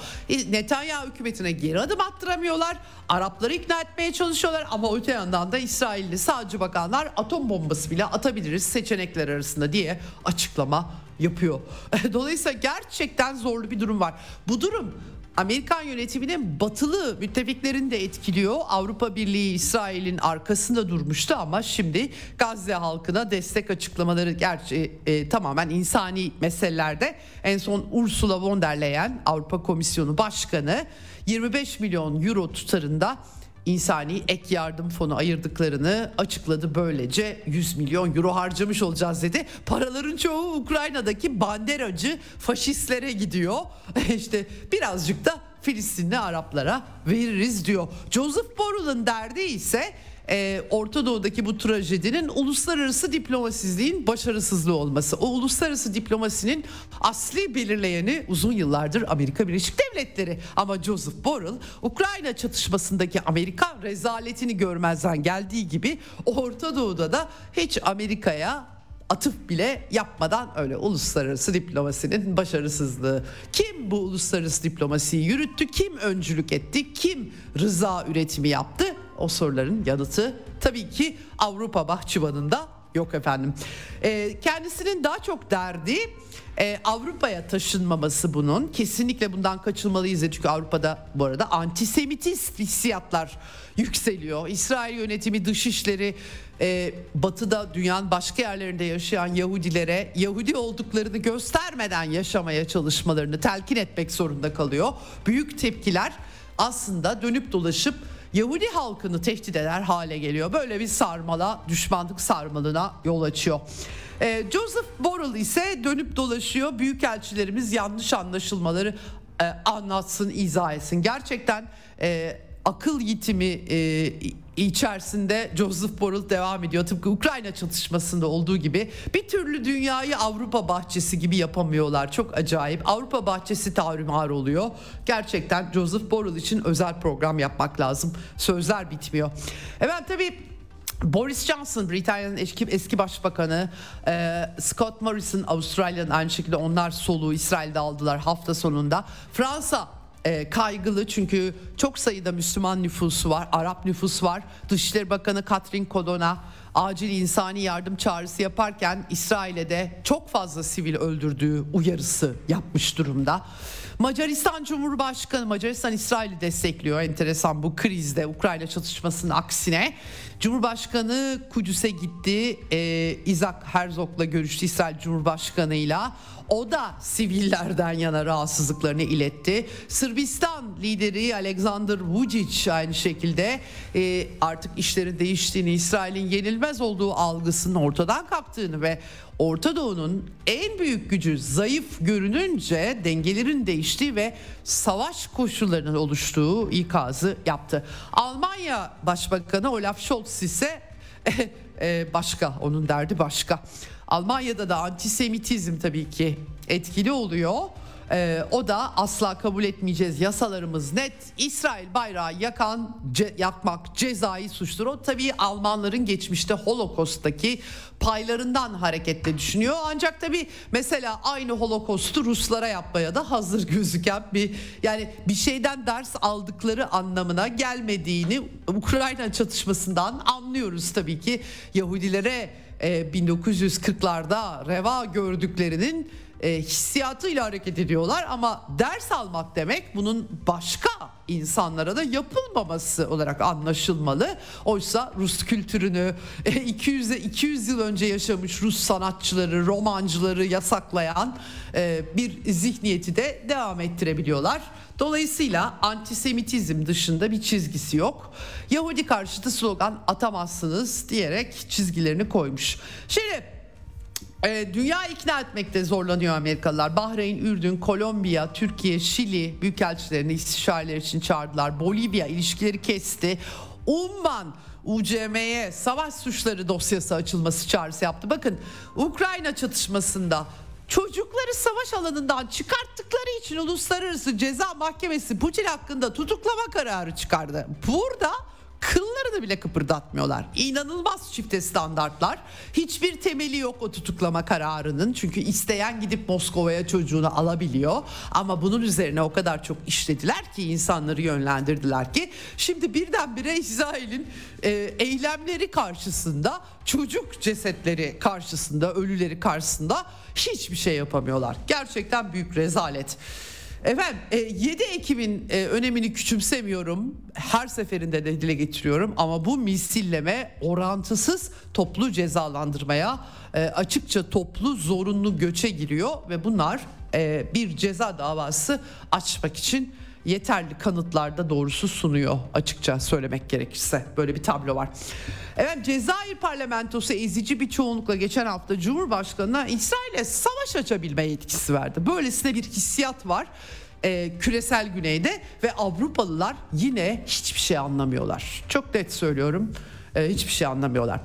S1: Netanyahu hükümetine geri adım attıramıyorlar. Arapları ikna etmeye çalışıyorlar ama öte yandan da İsrailli sağcı bakanlar atom bombası bile atabiliriz seçenekler arasında diye açıklama yapıyor. Dolayısıyla gerçekten zorlu bir durum var. Bu durum Amerikan yönetiminin batılı müttefiklerini de etkiliyor. Avrupa Birliği İsrail'in arkasında durmuştu ama şimdi Gazze halkına destek açıklamaları gerçi e, tamamen insani meselelerde. En son Ursula von der Leyen Avrupa Komisyonu Başkanı 25 milyon euro tutarında insani ek yardım fonu ayırdıklarını açıkladı. Böylece 100 milyon euro harcamış olacağız dedi. Paraların çoğu Ukrayna'daki banderacı faşistlere gidiyor. İşte birazcık da Filistinli Araplara veririz diyor. Joseph Borrell'ın derdi ise e, Orta Doğu'daki bu trajedinin uluslararası diplomasizliğin başarısızlığı olması. O uluslararası diplomasinin asli belirleyeni uzun yıllardır Amerika Birleşik Devletleri. Ama Joseph Borrell Ukrayna çatışmasındaki Amerikan rezaletini görmezden geldiği gibi Orta Doğu'da da hiç Amerika'ya atıf bile yapmadan öyle uluslararası diplomasinin başarısızlığı. Kim bu uluslararası diplomasiyi yürüttü? Kim öncülük etti? Kim rıza üretimi yaptı? O soruların yanıtı tabii ki Avrupa bahçıvanında yok efendim. Ee, kendisinin daha çok derdi e, Avrupa'ya taşınmaması bunun. Kesinlikle bundan kaçılmalıyız. Çünkü Avrupa'da bu arada antisemitist hissiyatlar yükseliyor. İsrail yönetimi dışişleri e, batıda dünyanın başka yerlerinde yaşayan Yahudilere Yahudi olduklarını göstermeden yaşamaya çalışmalarını telkin etmek zorunda kalıyor. Büyük tepkiler aslında dönüp dolaşıp Yahudi halkını tehdit eder hale geliyor. Böyle bir sarmala, düşmanlık sarmalına yol açıyor. Ee, Joseph Borrell ise dönüp dolaşıyor. Büyükelçilerimiz yanlış anlaşılmaları e, anlatsın, izah etsin. Gerçekten e, akıl yitimi e, içerisinde Joseph Borrell devam ediyor. Tıpkı Ukrayna çatışmasında olduğu gibi bir türlü dünyayı Avrupa bahçesi gibi yapamıyorlar. Çok acayip. Avrupa bahçesi tarumar oluyor. Gerçekten Joseph Borrell için özel program yapmak lazım. Sözler bitmiyor. Evet tabii Boris Johnson Britanya'nın eski, eski başbakanı e, Scott Morrison Avustralya'nın aynı şekilde onlar soluğu İsrail'de aldılar hafta sonunda. Fransa e, kaygılı çünkü çok sayıda Müslüman nüfusu var, Arap nüfus var. Dışişleri Bakanı Catherine Colonna acil insani yardım çağrısı yaparken İsrail'e de çok fazla sivil öldürdüğü uyarısı yapmış durumda. Macaristan Cumhurbaşkanı Macaristan İsrail'i destekliyor enteresan bu krizde Ukrayna çatışmasının aksine. Cumhurbaşkanı Kudüs'e gitti. Ee, Isaac Herzog'la görüştü İsrail Cumhurbaşkanı'yla. O da sivillerden yana rahatsızlıklarını iletti. Sırbistan lideri Alexander Vučić aynı şekilde e, artık işlerin değiştiğini, İsrail'in yenilmez olduğu algısının ortadan kalktığını ve Orta Doğu'nun en büyük gücü zayıf görününce dengelerin değiştiği ve savaş koşullarının oluştuğu ikazı yaptı. Almanya Başbakanı Olaf Scholz ise e, başka, onun derdi başka. Almanya'da da antisemitizm tabii ki etkili oluyor. Ee, o da asla kabul etmeyeceğiz. Yasalarımız net. İsrail bayrağı yakan ce, yakmak cezai suçtur. O tabii Almanların geçmişte Holokost'taki paylarından hareketle düşünüyor. Ancak tabii mesela aynı Holokostu Ruslara yapmaya da hazır gözüken bir yani bir şeyden ders aldıkları anlamına gelmediğini Ukrayna çatışmasından anlıyoruz tabii ki. Yahudilere 1940'larda reva gördüklerinin e, hissiyatıyla hareket ediyorlar ama ders almak demek bunun başka insanlara da yapılmaması olarak anlaşılmalı. Oysa Rus kültürünü e, 200'e 200 yıl önce yaşamış Rus sanatçıları, romancıları yasaklayan e, bir zihniyeti de devam ettirebiliyorlar. Dolayısıyla antisemitizm dışında bir çizgisi yok. Yahudi karşıtı slogan atamazsınız diyerek çizgilerini koymuş. Şimdi e, dünya ikna etmekte zorlanıyor Amerikalılar. Bahreyn, Ürdün, Kolombiya, Türkiye, Şili büyükelçilerini istişareler için çağırdılar. Bolivya ilişkileri kesti. Umman UCM'ye savaş suçları dosyası açılması çağrısı yaptı. Bakın Ukrayna çatışmasında çocukları savaş alanından çıkarttıkları için Uluslararası Ceza Mahkemesi Putin hakkında tutuklama kararı çıkardı. Burada kıllarını bile kıpırdatmıyorlar. İnanılmaz çifte standartlar. Hiçbir temeli yok o tutuklama kararının. Çünkü isteyen gidip Moskova'ya çocuğunu alabiliyor. Ama bunun üzerine o kadar çok işlediler ki insanları yönlendirdiler ki şimdi birdenbire İsrail'in e, eylemleri karşısında çocuk cesetleri karşısında ölüleri karşısında hiçbir şey yapamıyorlar. Gerçekten büyük rezalet. Efendim 7 e, Ekim'in e, önemini küçümsemiyorum. Her seferinde de dile getiriyorum ama bu misilleme orantısız toplu cezalandırmaya e, açıkça toplu zorunlu göçe giriyor ve bunlar bir ceza davası açmak için yeterli kanıtlarda doğrusu sunuyor açıkça söylemek gerekirse. Böyle bir tablo var. Evet Cezayir parlamentosu ezici bir çoğunlukla geçen hafta Cumhurbaşkanı'na İsrail'e savaş açabilme yetkisi verdi. Böylesine bir hissiyat var e, küresel güneyde ve Avrupalılar yine hiçbir şey anlamıyorlar. Çok net söylüyorum e, hiçbir şey anlamıyorlar.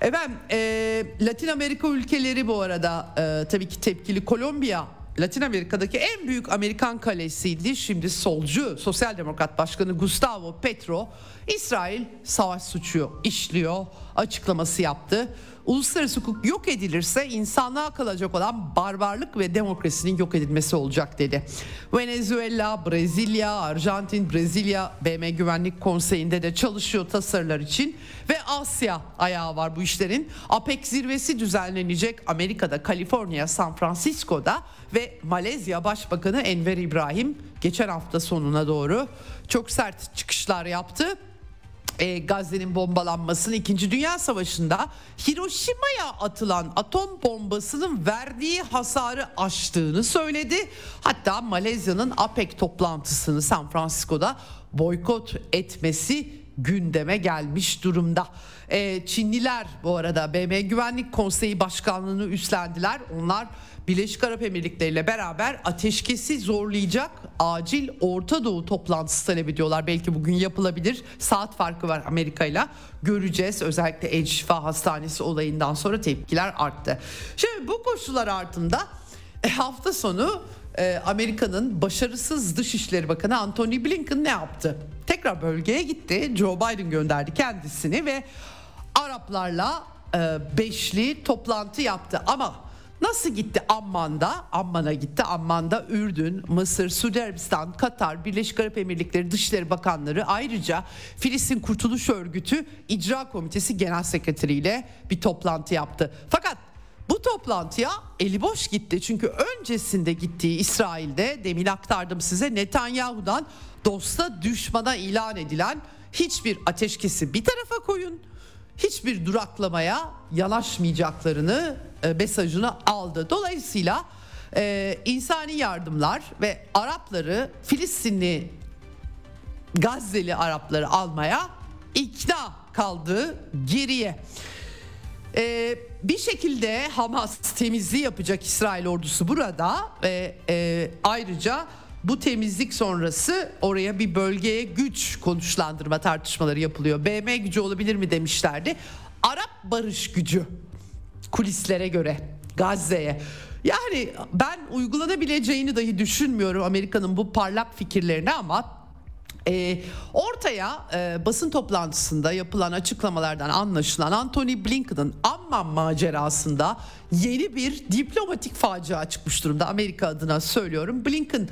S1: Efendim e, Latin Amerika ülkeleri bu arada e, tabii ki tepkili Kolombiya Latin Amerika'daki en büyük Amerikan kalesiydi. Şimdi solcu Sosyal Demokrat Başkanı Gustavo Petro İsrail savaş suçu işliyor açıklaması yaptı. Uluslararası hukuk yok edilirse insanlığa kalacak olan barbarlık ve demokrasinin yok edilmesi olacak dedi. Venezuela, Brezilya, Arjantin, Brezilya BM Güvenlik Konseyi'nde de çalışıyor tasarılar için ve Asya ayağı var bu işlerin. APEC zirvesi düzenlenecek Amerika'da, Kaliforniya, San Francisco'da ve Malezya Başbakanı Enver İbrahim geçen hafta sonuna doğru çok sert çıkışlar yaptı e, Gazze'nin bombalanmasını 2. Dünya Savaşı'nda Hiroşima'ya atılan atom bombasının verdiği hasarı aştığını söyledi. Hatta Malezya'nın APEC toplantısını San Francisco'da boykot etmesi gündeme gelmiş durumda. Ee, Çinliler bu arada BM Güvenlik Konseyi Başkanlığı'nı üstlendiler. Onlar Birleşik Arap Emirlikleri ile beraber ateşkesi zorlayacak acil Orta Doğu toplantısı talep ediyorlar. Belki bugün yapılabilir. Saat farkı var Amerika ile. Göreceğiz. Özellikle El Şifa Hastanesi olayından sonra tepkiler arttı. Şimdi bu koşullar altında e, hafta sonu e, Amerika'nın başarısız Dışişleri Bakanı Antony Blinken ne yaptı? Tekrar bölgeye gitti. Joe Biden gönderdi kendisini ve Araplarla e, beşli toplantı yaptı. Ama Nasıl gitti Amman'da? Amman'a gitti. Amman'da Ürdün, Mısır, Suudi Arabistan, Katar, Birleşik Arap Emirlikleri Dışişleri Bakanları ayrıca Filistin Kurtuluş Örgütü İcra Komitesi Genel Sekreteri ile bir toplantı yaptı. Fakat bu toplantıya eli boş gitti. Çünkü öncesinde gittiği İsrail'de demin aktardım size Netanyahu'dan dosta düşmana ilan edilen hiçbir ateşkesi bir tarafa koyun hiçbir duraklamaya yanaşmayacaklarını mesajını aldı. Dolayısıyla e, insani yardımlar ve Arapları Filistinli Gazze'li Arapları almaya ikna kaldı geriye. Ee, bir şekilde Hamas temizliği yapacak İsrail ordusu burada ve e, ayrıca bu temizlik sonrası oraya bir bölgeye güç konuşlandırma tartışmaları yapılıyor. BM gücü olabilir mi demişlerdi. Arap barış gücü kulislere göre Gazze'ye. Yani ben uygulanabileceğini dahi düşünmüyorum Amerika'nın bu parlak fikirlerini ama e, ortaya e, basın toplantısında yapılan açıklamalardan anlaşılan Anthony Blinken'ın Amman macerasında yeni bir diplomatik facia çıkmış durumda Amerika adına söylüyorum. Blinken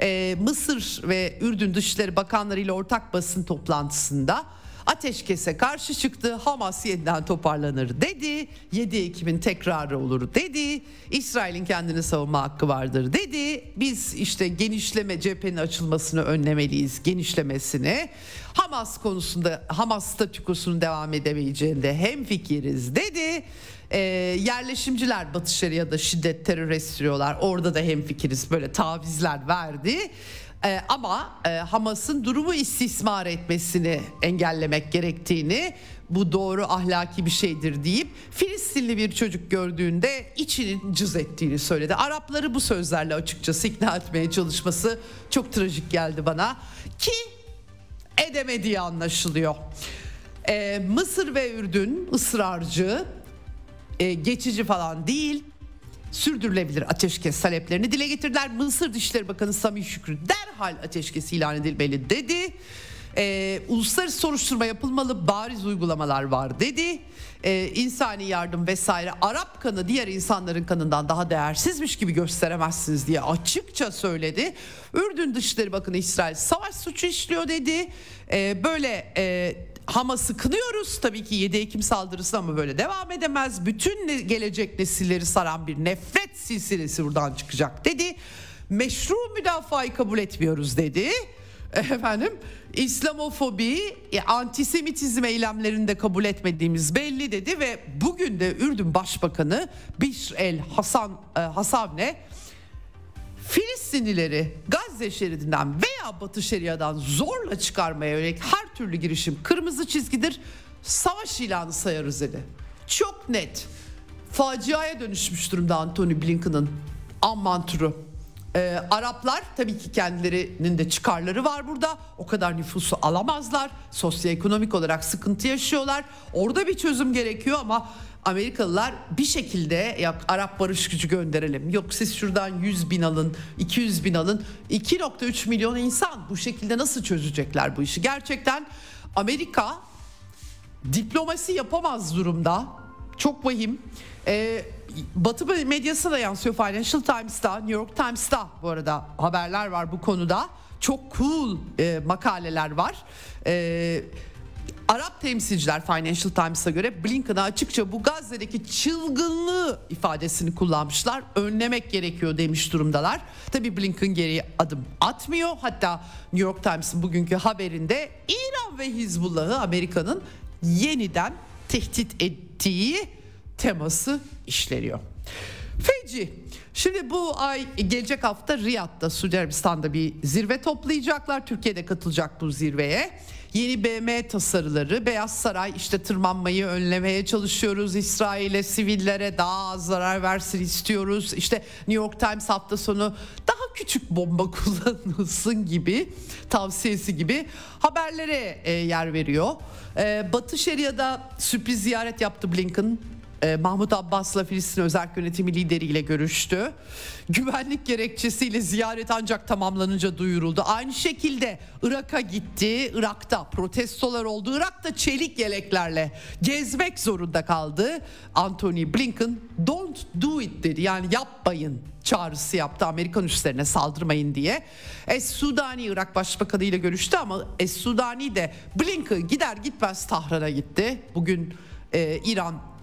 S1: e, Mısır ve Ürdün Dışişleri Bakanları ile ortak basın toplantısında ateşkese karşı çıktı. Hamas yeniden toparlanır dedi. 7 Ekim'in tekrarı olur dedi. İsrail'in kendini savunma hakkı vardır dedi. Biz işte genişleme cephenin açılmasını önlemeliyiz. Genişlemesini. Hamas konusunda Hamas statükosunun devam edemeyeceğinde hem fikiriz dedi. E, yerleşimciler Batı Şeria'da şiddet terör estiriyorlar. Orada da hem fikiriz böyle tavizler verdi. Ee, ama e, Hamas'ın durumu istismar etmesini engellemek gerektiğini bu doğru ahlaki bir şeydir deyip Filistinli bir çocuk gördüğünde içinin cız ettiğini söyledi. Arapları bu sözlerle açıkçası ikna etmeye çalışması çok trajik geldi bana ki edemediği anlaşılıyor. Ee, Mısır ve Ürdün ısrarcı e, geçici falan değil sürdürülebilir ateşkes taleplerini dile getirdiler. Mısır Dışişleri Bakanı Sami Şükrü derhal ateşkes ilan edilmeli dedi. E, uluslararası soruşturma yapılmalı bariz uygulamalar var dedi. E, insani yardım vesaire Arap kanı diğer insanların kanından daha değersizmiş gibi gösteremezsiniz diye açıkça söyledi. Ürdün Dışişleri Bakanı İsrail savaş suçu işliyor dedi. E, böyle e, Hamas'ı kınıyoruz. Tabii ki 7 Ekim saldırısı ama böyle devam edemez. Bütün gelecek nesilleri saran bir nefret silsilesi buradan çıkacak dedi. Meşru müdafayı kabul etmiyoruz dedi. Efendim İslamofobi, e, antisemitizm eylemlerini de kabul etmediğimiz belli dedi ve bugün de Ürdün Başbakanı Bishr el Hasan e, Hasavne Filistinlileri Gazze şeridinden veya Batı Şeria'dan zorla çıkarmaya yönelik her türlü girişim kırmızı çizgidir. Savaş ilanı sayarız dedi. Çok net. Faciaya dönüşmüş durumda Anthony Blinken'ın Amman turu. Ee, Araplar tabii ki kendilerinin de çıkarları var burada. O kadar nüfusu alamazlar. Sosyoekonomik olarak sıkıntı yaşıyorlar. Orada bir çözüm gerekiyor ama Amerikalılar bir şekilde ya Arap barış gücü gönderelim. Yok siz şuradan 100 bin alın, 200 bin alın. 2.3 milyon insan bu şekilde nasıl çözecekler bu işi? Gerçekten Amerika diplomasi yapamaz durumda. Çok vahim. Ee, Batı medyasına da yansıyor Financial Times'ta, New York Times'ta bu arada haberler var bu konuda. Çok cool e, makaleler var. E, Arap temsilciler Financial Times'a göre Blinken'a açıkça bu Gazze'deki çılgınlığı ifadesini kullanmışlar. Önlemek gerekiyor demiş durumdalar. Tabi Blinken geriye adım atmıyor. Hatta New York Times'ın bugünkü haberinde İran ve Hizbullah'ı Amerika'nın yeniden tehdit ettiği teması işleniyor. Feci. Şimdi bu ay gelecek hafta Riyad'da Suudi Arabistan'da bir zirve toplayacaklar. Türkiye'de katılacak bu zirveye. Yeni BM tasarıları, Beyaz Saray işte tırmanmayı önlemeye çalışıyoruz. İsrail'e, sivillere daha az zarar versin istiyoruz. İşte New York Times hafta sonu daha küçük bomba kullanılsın gibi tavsiyesi gibi haberlere e, yer veriyor. E, Batı Şeria'da sürpriz ziyaret yaptı Blinken. E, Mahmut Abbas'la Filistin özel yönetimi lideriyle görüştü. Güvenlik gerekçesiyle ziyaret ancak tamamlanınca duyuruldu. Aynı şekilde Irak'a gitti. Irak'ta protestolar oldu. Irak'ta çelik yeleklerle gezmek zorunda kaldı. Anthony Blinken don't do it dedi. Yani yapmayın çağrısı yaptı Amerikan üslerine saldırmayın diye. Es Sudani Irak Başbakanı ile görüştü ama Es Sudani de Blinken gider gitmez Tahran'a gitti. Bugün e, İran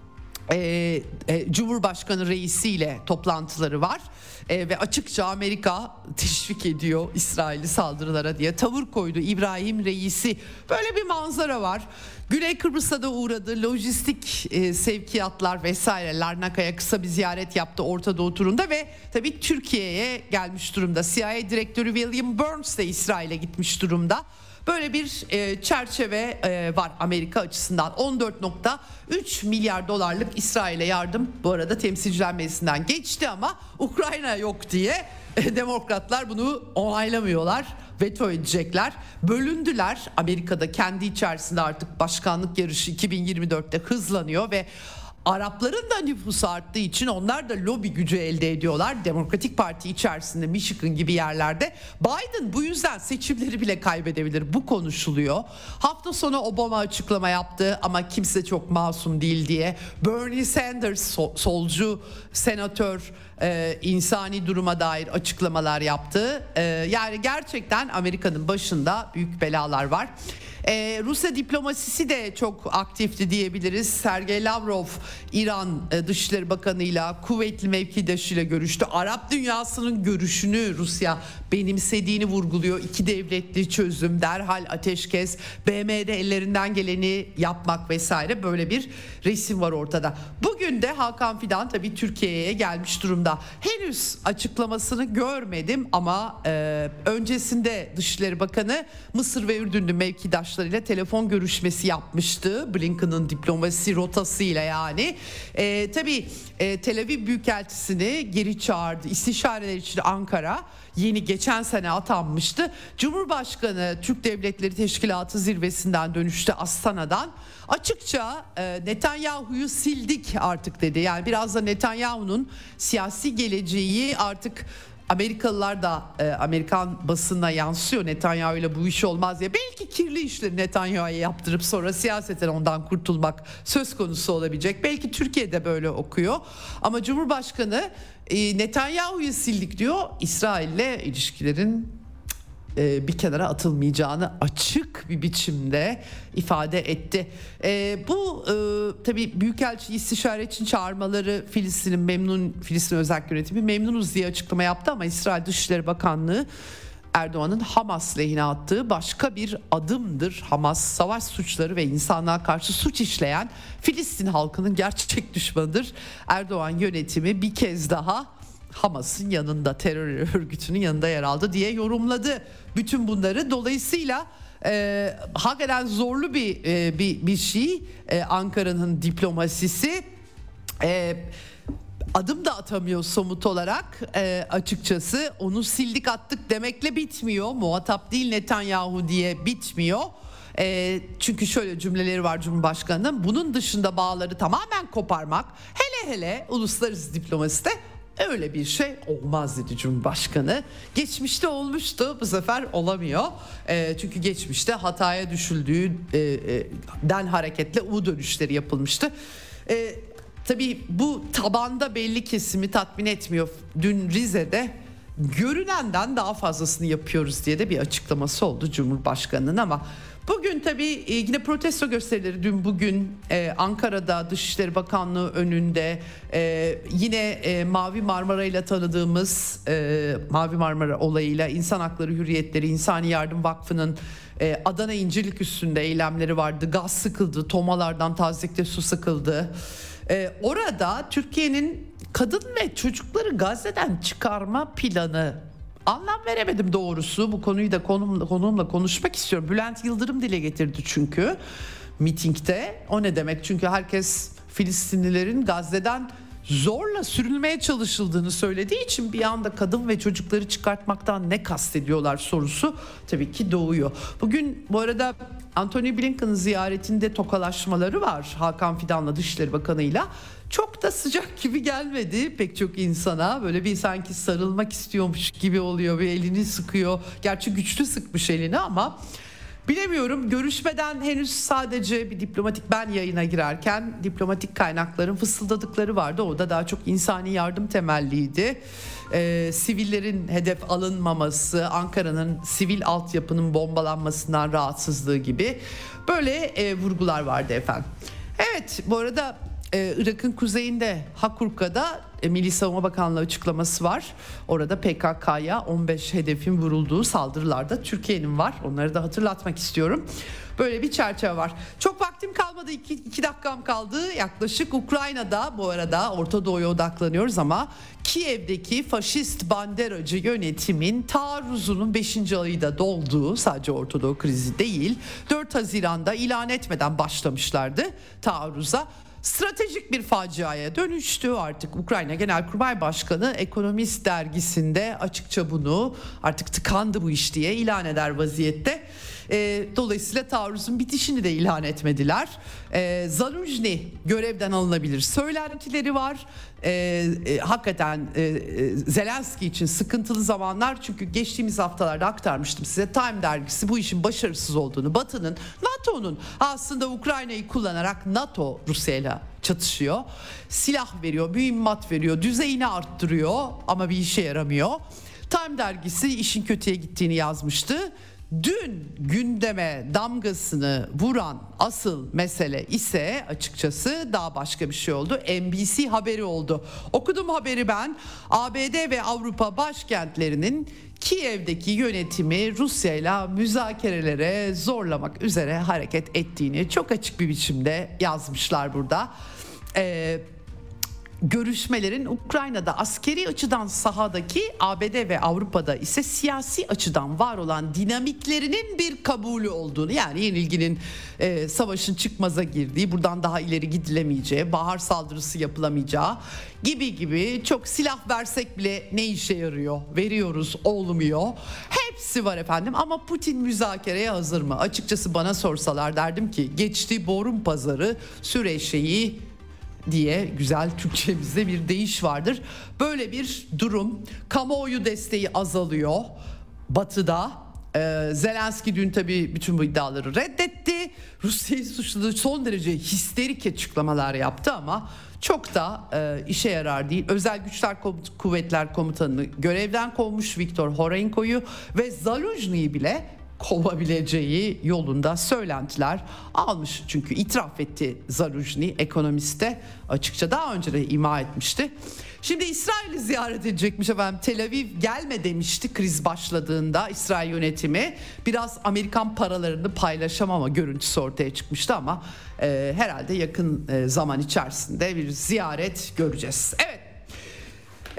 S1: e, e, Cumhurbaşkanı reisiyle toplantıları var e, ve açıkça Amerika teşvik ediyor İsrail'i saldırılara diye tavır koydu İbrahim Reisi. Böyle bir manzara var. Güney Kıbrıs'a da uğradı. Lojistik e, sevkiyatlar vesaire Larnaka'ya kısa bir ziyaret yaptı Orta Doğu turunda ve tabii Türkiye'ye gelmiş durumda. CIA direktörü William Burns de İsrail'e gitmiş durumda. Böyle bir e, çerçeve e, var Amerika açısından. 14.3 milyar dolarlık İsrail'e yardım bu arada temsilciler meclisinden geçti ama Ukrayna yok diye e, demokratlar bunu onaylamıyorlar. Veto edecekler. Bölündüler. Amerika'da kendi içerisinde artık başkanlık yarışı 2024'te hızlanıyor ve Arapların da nüfusu arttığı için onlar da lobi gücü elde ediyorlar. Demokratik Parti içerisinde Michigan gibi yerlerde. Biden bu yüzden seçimleri bile kaybedebilir. Bu konuşuluyor. Hafta sonu Obama açıklama yaptı ama kimse çok masum değil diye. Bernie Sanders solcu senatör e, insani duruma dair açıklamalar yaptı. E, yani gerçekten Amerika'nın başında büyük belalar var. Ee, Rusya diplomasisi de çok aktifti diyebiliriz. Sergey Lavrov İran e, Dışişleri Bakanı ile kuvvetli mevkidaşıyla görüştü. Arap dünyasının görüşünü Rusya benimsediğini vurguluyor. İki devletli çözüm, derhal ateşkes, BM'de ellerinden geleni yapmak vesaire böyle bir resim var ortada. Bugün de Hakan Fidan tabii Türkiye'ye gelmiş durumda. Henüz açıklamasını görmedim ama e, öncesinde Dışişleri Bakanı Mısır ve Ürdünlü mevkidaşlarıyla telefon görüşmesi yapmıştı. Blinken'ın diplomasi rotasıyla yani. E, tabii e, Tel Aviv Büyükelçisini geri çağırdı. İstişareler için Ankara yeni geçen sene atanmıştı. Cumhurbaşkanı Türk Devletleri Teşkilatı zirvesinden dönüştü Astana'dan. Açıkça e, Netanyahu'yu sildik artık dedi. Yani biraz da Netanyahu'nun siyasi geleceği artık Amerikalılar da e, Amerikan basına yansıyor Netanyahu ile bu iş olmaz diye. Belki kirli işleri Netanyahu'ya yaptırıp sonra siyaseten ondan kurtulmak söz konusu olabilecek. Belki Türkiye'de böyle okuyor. Ama Cumhurbaşkanı e, Netanyahu'yu sildik diyor. İsrail'le ilişkilerin e, bir kenara atılmayacağını açık bir biçimde ifade etti. E, bu e, tabii Büyükelçi istişare için çağırmaları Filistin'in memnun Filistin özel yönetimi memnunuz diye açıklama yaptı ama İsrail Dışişleri Bakanlığı Erdoğan'ın Hamas lehine attığı başka bir adımdır. Hamas savaş suçları ve insanlığa karşı suç işleyen Filistin halkının gerçek düşmanıdır. Erdoğan yönetimi bir kez daha Hamas'ın yanında terör örgütünün yanında yer aldı diye yorumladı bütün bunları. Dolayısıyla e, hakikaten zorlu bir e, bir, bir şey e, Ankara'nın diplomasisi. E, adım da atamıyor somut olarak e, açıkçası onu sildik attık demekle bitmiyor muhatap değil Netanyahu diye bitmiyor e, çünkü şöyle cümleleri var Cumhurbaşkanı'nın bunun dışında bağları tamamen koparmak hele hele uluslararası diplomaside Öyle bir şey olmaz dedi Cumhurbaşkanı. Geçmişte olmuştu bu sefer olamıyor. E, çünkü geçmişte hataya düşüldüğüden e, hareketle U dönüşleri yapılmıştı. E, tabii bu tabanda belli kesimi tatmin etmiyor. Dün Rize'de görünenden daha fazlasını yapıyoruz diye de bir açıklaması oldu Cumhurbaşkanı'nın ama Bugün tabii e, yine protesto gösterileri dün bugün e, Ankara'da Dışişleri Bakanlığı önünde e, yine Mavi Marmara ile tanıdığımız Mavi Marmara olayıyla İnsan Hakları Hürriyetleri İnsani Yardım Vakfı'nın Adana İncirlik üstünde eylemleri vardı. Gaz sıkıldı, tomalardan tazikte su sıkıldı. Orada Türkiye'nin kadın ve çocukları Gazze'den çıkarma planı Anlam veremedim doğrusu. Bu konuyu da konumla, konumla konuşmak istiyorum. Bülent Yıldırım dile getirdi çünkü mitingde. O ne demek? Çünkü herkes Filistinlilerin Gazze'den zorla sürülmeye çalışıldığını söylediği için bir anda kadın ve çocukları çıkartmaktan ne kastediyorlar sorusu tabii ki doğuyor. Bugün bu arada Anthony Blinken'ın ziyaretinde tokalaşmaları var Hakan Fidan'la Dışişleri Bakanı'yla. Çok da sıcak gibi gelmedi pek çok insana. Böyle bir sanki sarılmak istiyormuş gibi oluyor. Bir elini sıkıyor. Gerçi güçlü sıkmış elini ama Bilemiyorum görüşmeden henüz sadece bir diplomatik ben yayına girerken diplomatik kaynakların fısıldadıkları vardı. O da daha çok insani yardım temelliydi. Ee, sivillerin hedef alınmaması, Ankara'nın sivil altyapının bombalanmasından rahatsızlığı gibi böyle e, vurgular vardı efendim. Evet bu arada e, Irak'ın kuzeyinde Hakurka'da e, Milli Savunma Bakanlığı açıklaması var. Orada PKK'ya 15 hedefin vurulduğu saldırılarda Türkiye'nin var. Onları da hatırlatmak istiyorum. Böyle bir çerçeve var. Çok vaktim kalmadı. iki, iki dakikam kaldı. Yaklaşık Ukrayna'da bu arada Orta Doğu'ya odaklanıyoruz ama Kiev'deki faşist banderacı yönetimin taarruzunun 5. ayı da dolduğu sadece Orta Doğu krizi değil 4 Haziran'da ilan etmeden başlamışlardı taarruza stratejik bir faciaya dönüştü artık Ukrayna Genelkurmay Başkanı Ekonomist dergisinde açıkça bunu artık tıkandı bu iş diye ilan eder vaziyette. E, dolayısıyla taarruzun bitişini de ilan etmediler. E, Zarujni görevden alınabilir söylentileri var. E, e, hakikaten e, e, Zelenski için sıkıntılı zamanlar çünkü geçtiğimiz haftalarda aktarmıştım size Time dergisi bu işin başarısız olduğunu Batı'nın NATO'nun aslında Ukrayna'yı kullanarak NATO Rusya'yla çatışıyor. Silah veriyor, mühimmat veriyor, düzeyini arttırıyor ama bir işe yaramıyor. Time dergisi işin kötüye gittiğini yazmıştı. Dün gündeme damgasını vuran asıl mesele ise açıkçası daha başka bir şey oldu. NBC haberi oldu. Okudum haberi ben. ABD ve Avrupa başkentlerinin Kiev'deki yönetimi Rusya ile müzakerelere zorlamak üzere hareket ettiğini çok açık bir biçimde yazmışlar burada. Ee, görüşmelerin Ukrayna'da askeri açıdan sahadaki ABD ve Avrupa'da ise siyasi açıdan var olan dinamiklerinin bir kabulü olduğunu yani yenilginin e, savaşın çıkmaza girdiği buradan daha ileri gidilemeyeceği bahar saldırısı yapılamayacağı gibi gibi çok silah versek bile ne işe yarıyor? Veriyoruz olmuyor. Hepsi var efendim ama Putin müzakereye hazır mı? Açıkçası bana sorsalar derdim ki geçtiği borun pazarı Süreşe'yi diye güzel Türkçemizde bir deyiş vardır. Böyle bir durum kamuoyu desteği azalıyor batıda. Ee, Zelenski dün tabii bütün bu iddiaları reddetti. Rusya'yı suçladığı son derece histerik açıklamalar yaptı ama çok da e, işe yarar değil. Özel Güçler Kuvvetler Komutanı'nı görevden kovmuş Viktor Horenko'yu ve Zaluzhny'yi bile kovabileceği yolunda söylentiler almış. Çünkü itiraf etti Zarujni ekonomiste açıkça daha önce de ima etmişti. Şimdi İsrail'i ziyaret edecekmiş efendim. Tel Aviv gelme demişti kriz başladığında İsrail yönetimi. Biraz Amerikan paralarını paylaşamama görüntüsü ortaya çıkmıştı ama e, herhalde yakın e, zaman içerisinde bir ziyaret göreceğiz. Evet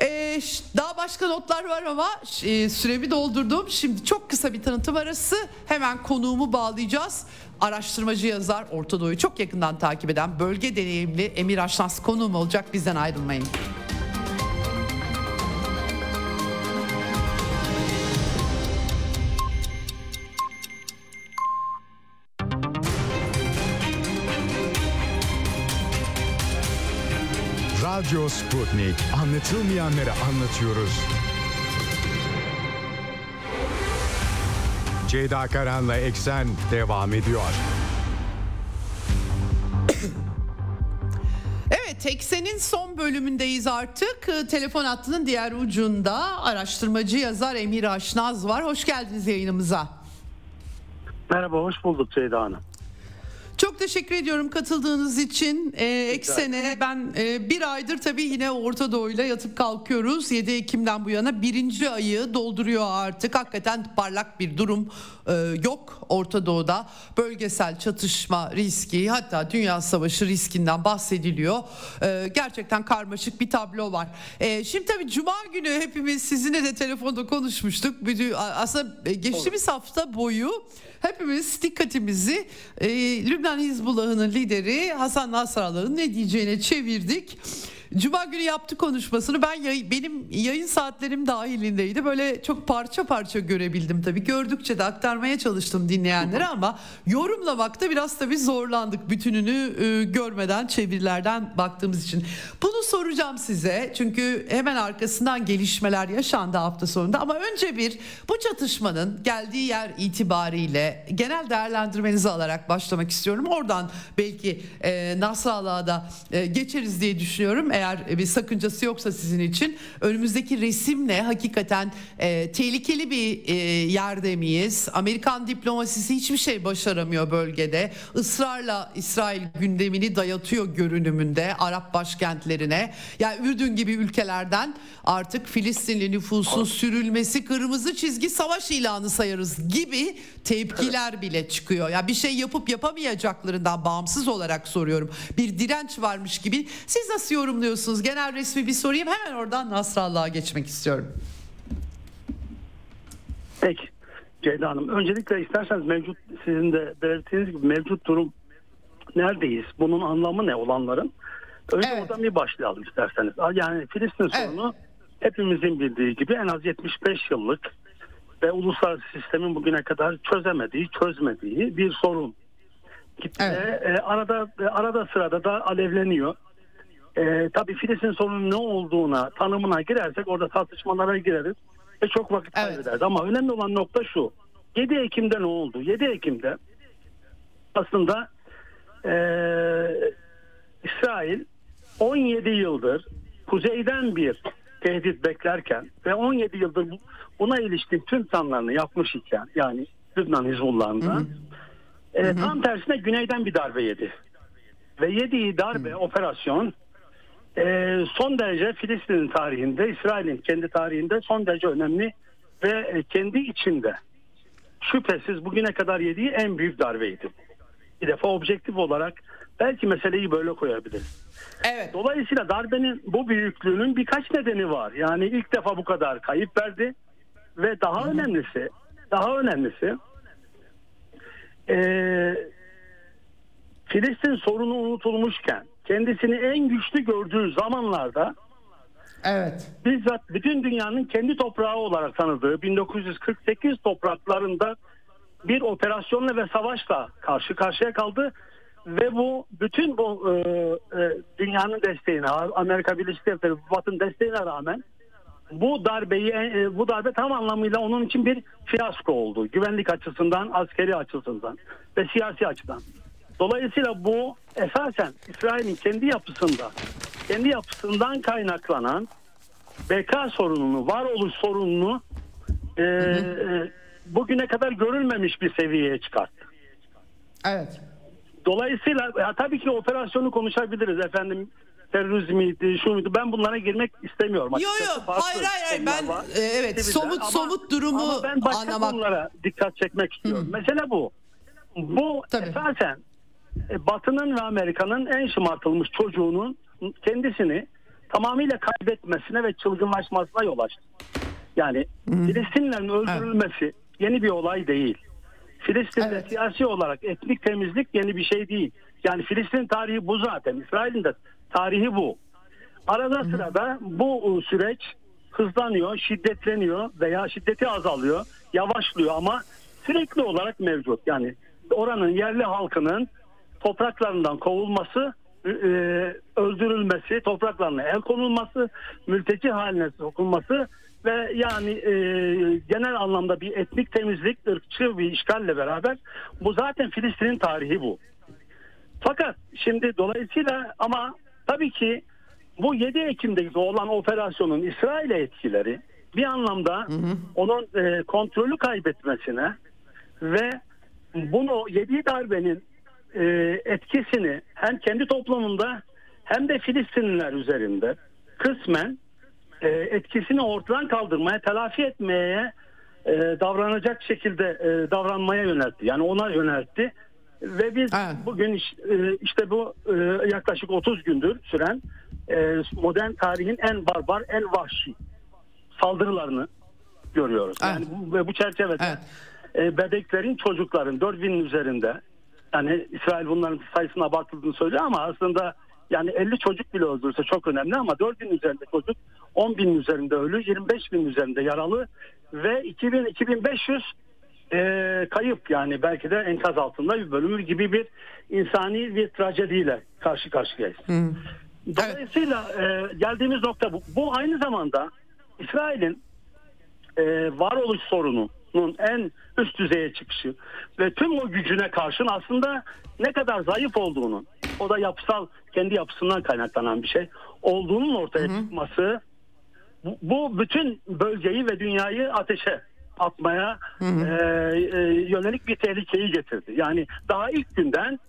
S1: ee, daha başka notlar var ama e, süremi doldurdum. Şimdi çok kısa bir tanıtım arası. Hemen konuğumu bağlayacağız. Araştırmacı yazar Orta Doğu'yu çok yakından takip eden bölge deneyimli Emir Aşnaz konuğum olacak. Bizden ayrılmayın.
S2: Radyo Sputnik. Anlatılmayanları anlatıyoruz. Ceyda Karan'la Eksen devam ediyor.
S1: Evet, Eksen'in son bölümündeyiz artık. Telefon hattının diğer ucunda araştırmacı yazar Emir Aşnaz var. Hoş geldiniz yayınımıza.
S3: Merhaba, hoş bulduk Ceyda Hanım.
S1: Çok teşekkür ediyorum katıldığınız için. Ee, Eksen'e ben e, bir aydır tabii yine Orta Doğu'yla yatıp kalkıyoruz. 7 Ekim'den bu yana birinci ayı dolduruyor artık. Hakikaten parlak bir durum e, yok Orta Doğu'da. Bölgesel çatışma riski hatta dünya savaşı riskinden bahsediliyor. E, gerçekten karmaşık bir tablo var. E, şimdi tabii Cuma günü hepimiz sizinle de telefonda konuşmuştuk. Aslında geçtiğimiz hafta boyu hepimiz dikkatimizi e, Lübnan Hizbullah'ın lideri Hasan Nasrallah'ın ne diyeceğine çevirdik. Cuma günü yaptı konuşmasını. Ben yay, benim yayın saatlerim dahilindeydi. Böyle çok parça parça görebildim tabii. Gördükçe de aktarmaya çalıştım dinleyenlere ama yorumlamakta biraz tabii zorlandık. Bütününü e, görmeden çevirilerden baktığımız için. Bunu soracağım size. Çünkü hemen arkasından gelişmeler yaşandı hafta sonunda. Ama önce bir bu çatışmanın geldiği yer itibariyle genel değerlendirmenizi alarak başlamak istiyorum. Oradan belki e, Nasrallah'a da e, geçeriz diye düşünüyorum. Eğer eğer bir sakıncası yoksa sizin için önümüzdeki resimle hakikaten e, tehlikeli bir e, yerde miyiz? Amerikan diplomasisi hiçbir şey başaramıyor bölgede. Israrla İsrail gündemini dayatıyor görünümünde Arap başkentlerine. Yani Ürdün gibi ülkelerden artık Filistinli nüfusun sürülmesi kırmızı çizgi savaş ilanı sayarız gibi tepkiler bile çıkıyor. Ya yani bir şey yapıp yapamayacaklarından bağımsız olarak soruyorum. Bir direnç varmış gibi. Siz nasıl yorumluyorsunuz? Genel resmi bir sorayım. Hemen oradan Nasrallah'a geçmek istiyorum.
S3: Peki. Ceyda Hanım. Öncelikle isterseniz mevcut sizin de belirttiğiniz gibi mevcut durum neredeyiz? Bunun anlamı ne olanların? Önce evet. oradan bir başlayalım isterseniz. Yani Filistin evet. sorunu hepimizin bildiği gibi en az 75 yıllık ve uluslararası sistemin bugüne kadar çözemediği, çözmediği bir sorun. Evet. E, arada e, arada sırada da alevleniyor. E, tabii Filistin sorunun ne olduğuna, tanımına girersek orada tartışmalara gireriz ve çok vakit evet. kaybederiz. Ama önemli olan nokta şu. 7 Ekim'de ne oldu? 7 Ekim'de aslında e, İsrail 17 yıldır kuzeyden bir tehdit beklerken ve 17 yıldır buna ilişkin tüm planlarını yapmış iken yani Lübnan Hizbullah'ından e, tam tersine güneyden bir darbe yedi. Ve yediği darbe hı. operasyon e, son derece Filistin'in tarihinde, İsrail'in kendi tarihinde son derece önemli ve e, kendi içinde şüphesiz bugüne kadar yediği en büyük darbeydi. Bir defa objektif olarak belki meseleyi böyle koyabiliriz.
S1: Evet.
S3: Dolayısıyla darbenin bu büyüklüğünün birkaç nedeni var. Yani ilk defa bu kadar kayıp verdi ve daha Hı-hı. önemlisi daha önemlisi e, Filistin sorunu unutulmuşken kendisini en güçlü gördüğü zamanlarda
S1: Evet.
S3: Bizzat bütün dünyanın kendi toprağı olarak tanıdığı 1948 topraklarında bir operasyonla ve savaşla karşı karşıya kaldı ve bu bütün bu e, e, dünyanın desteğine, Amerika Birleşik Devletleri, Batı'nın desteğine rağmen bu darbeyi e, bu darbe tam anlamıyla onun için bir fiyasko oldu. Güvenlik açısından, askeri açısından ve siyasi açıdan. Dolayısıyla bu esasen İsrail'in kendi yapısında, kendi yapısından kaynaklanan beka sorununu, varoluş sorununu e, e, bugüne kadar görülmemiş bir seviyeye çıkarttı.
S1: Evet.
S3: Dolayısıyla ya tabii ki operasyonu konuşabiliriz efendim terörizmiydi, şu muydu ben bunlara girmek istemiyorum.
S1: Yo yo hayır hayır, hayır. ben
S3: var.
S1: e, evet somut
S3: Ama-
S1: somut durumu
S3: ama ben başka
S1: anlamak.
S3: konulara dikkat çekmek istiyorum. Mesele bu. Bu
S1: Tabii.
S3: esasen e, Batı'nın ve Amerika'nın en şımartılmış çocuğunun kendisini tamamıyla kaybetmesine ve çılgınlaşmasına yol açtı. Yani Filistinlerin öldürülmesi yeni bir olay değil. Filistin'de
S1: Evet.
S3: siyasi olarak etnik temizlik yeni bir şey değil. Yani Filistin tarihi bu zaten. İsrail'in de tarihi bu. Arada sırada bu e, süreç hızlanıyor, şiddetleniyor veya şiddeti azalıyor, yavaşlıyor ama sürekli olarak mevcut. Yani oranın yerli halkının topraklarından kovulması, e, öldürülmesi, topraklarına el konulması, mülteci haline sokulması ve yani e, genel anlamda bir etnik temizlik, ırkçı bir işgalle beraber bu zaten Filistin'in tarihi bu. Fakat şimdi dolayısıyla ama tabii ki bu 7 Ekim'deki olan operasyonun İsrail'e etkileri bir anlamda onun e, kontrolü kaybetmesine ve bunu yediği darbenin e, etkisini hem kendi toplumunda hem de Filistinliler üzerinde kısmen e, etkisini ortadan kaldırmaya, telafi etmeye e, davranacak şekilde e, davranmaya yöneltti. Yani ona yöneltti. Ve biz
S1: Evet.
S3: bugün iş- e, işte bu e, yaklaşık 30 gündür süren e, modern tarihin en barbar, en vahşi saldırılarını görüyoruz.
S1: Evet.
S3: Yani bu, ve bu çerçevede
S1: Evet.
S3: e, bebeklerin, çocukların 4000'in üzerinde yani İsrail bunların sayısının abartıldığını söylüyor ama aslında yani 50 çocuk bile öldürse çok önemli ama 4000 üzerinde çocuk 10 bin üzerinde ölü 25 bin üzerinde yaralı ve 2000 2500 e, kayıp yani belki de enkaz altında bir bölümü gibi bir insani bir trajediyle karşı karşıyayız. Dolayısıyla e, geldiğimiz nokta bu. Bu aynı zamanda İsrail'in e, varoluş sorununun en üst düzeye çıkışı ve tüm o gücüne karşın aslında ne kadar zayıf olduğunu o da yapısal kendi yapısından kaynaklanan bir şey olduğunun ortaya çıkması bu, bu bütün bölgeyi ve dünyayı ateşe atmaya e, e, yönelik bir tehlikeyi getirdi. Yani daha ilk günden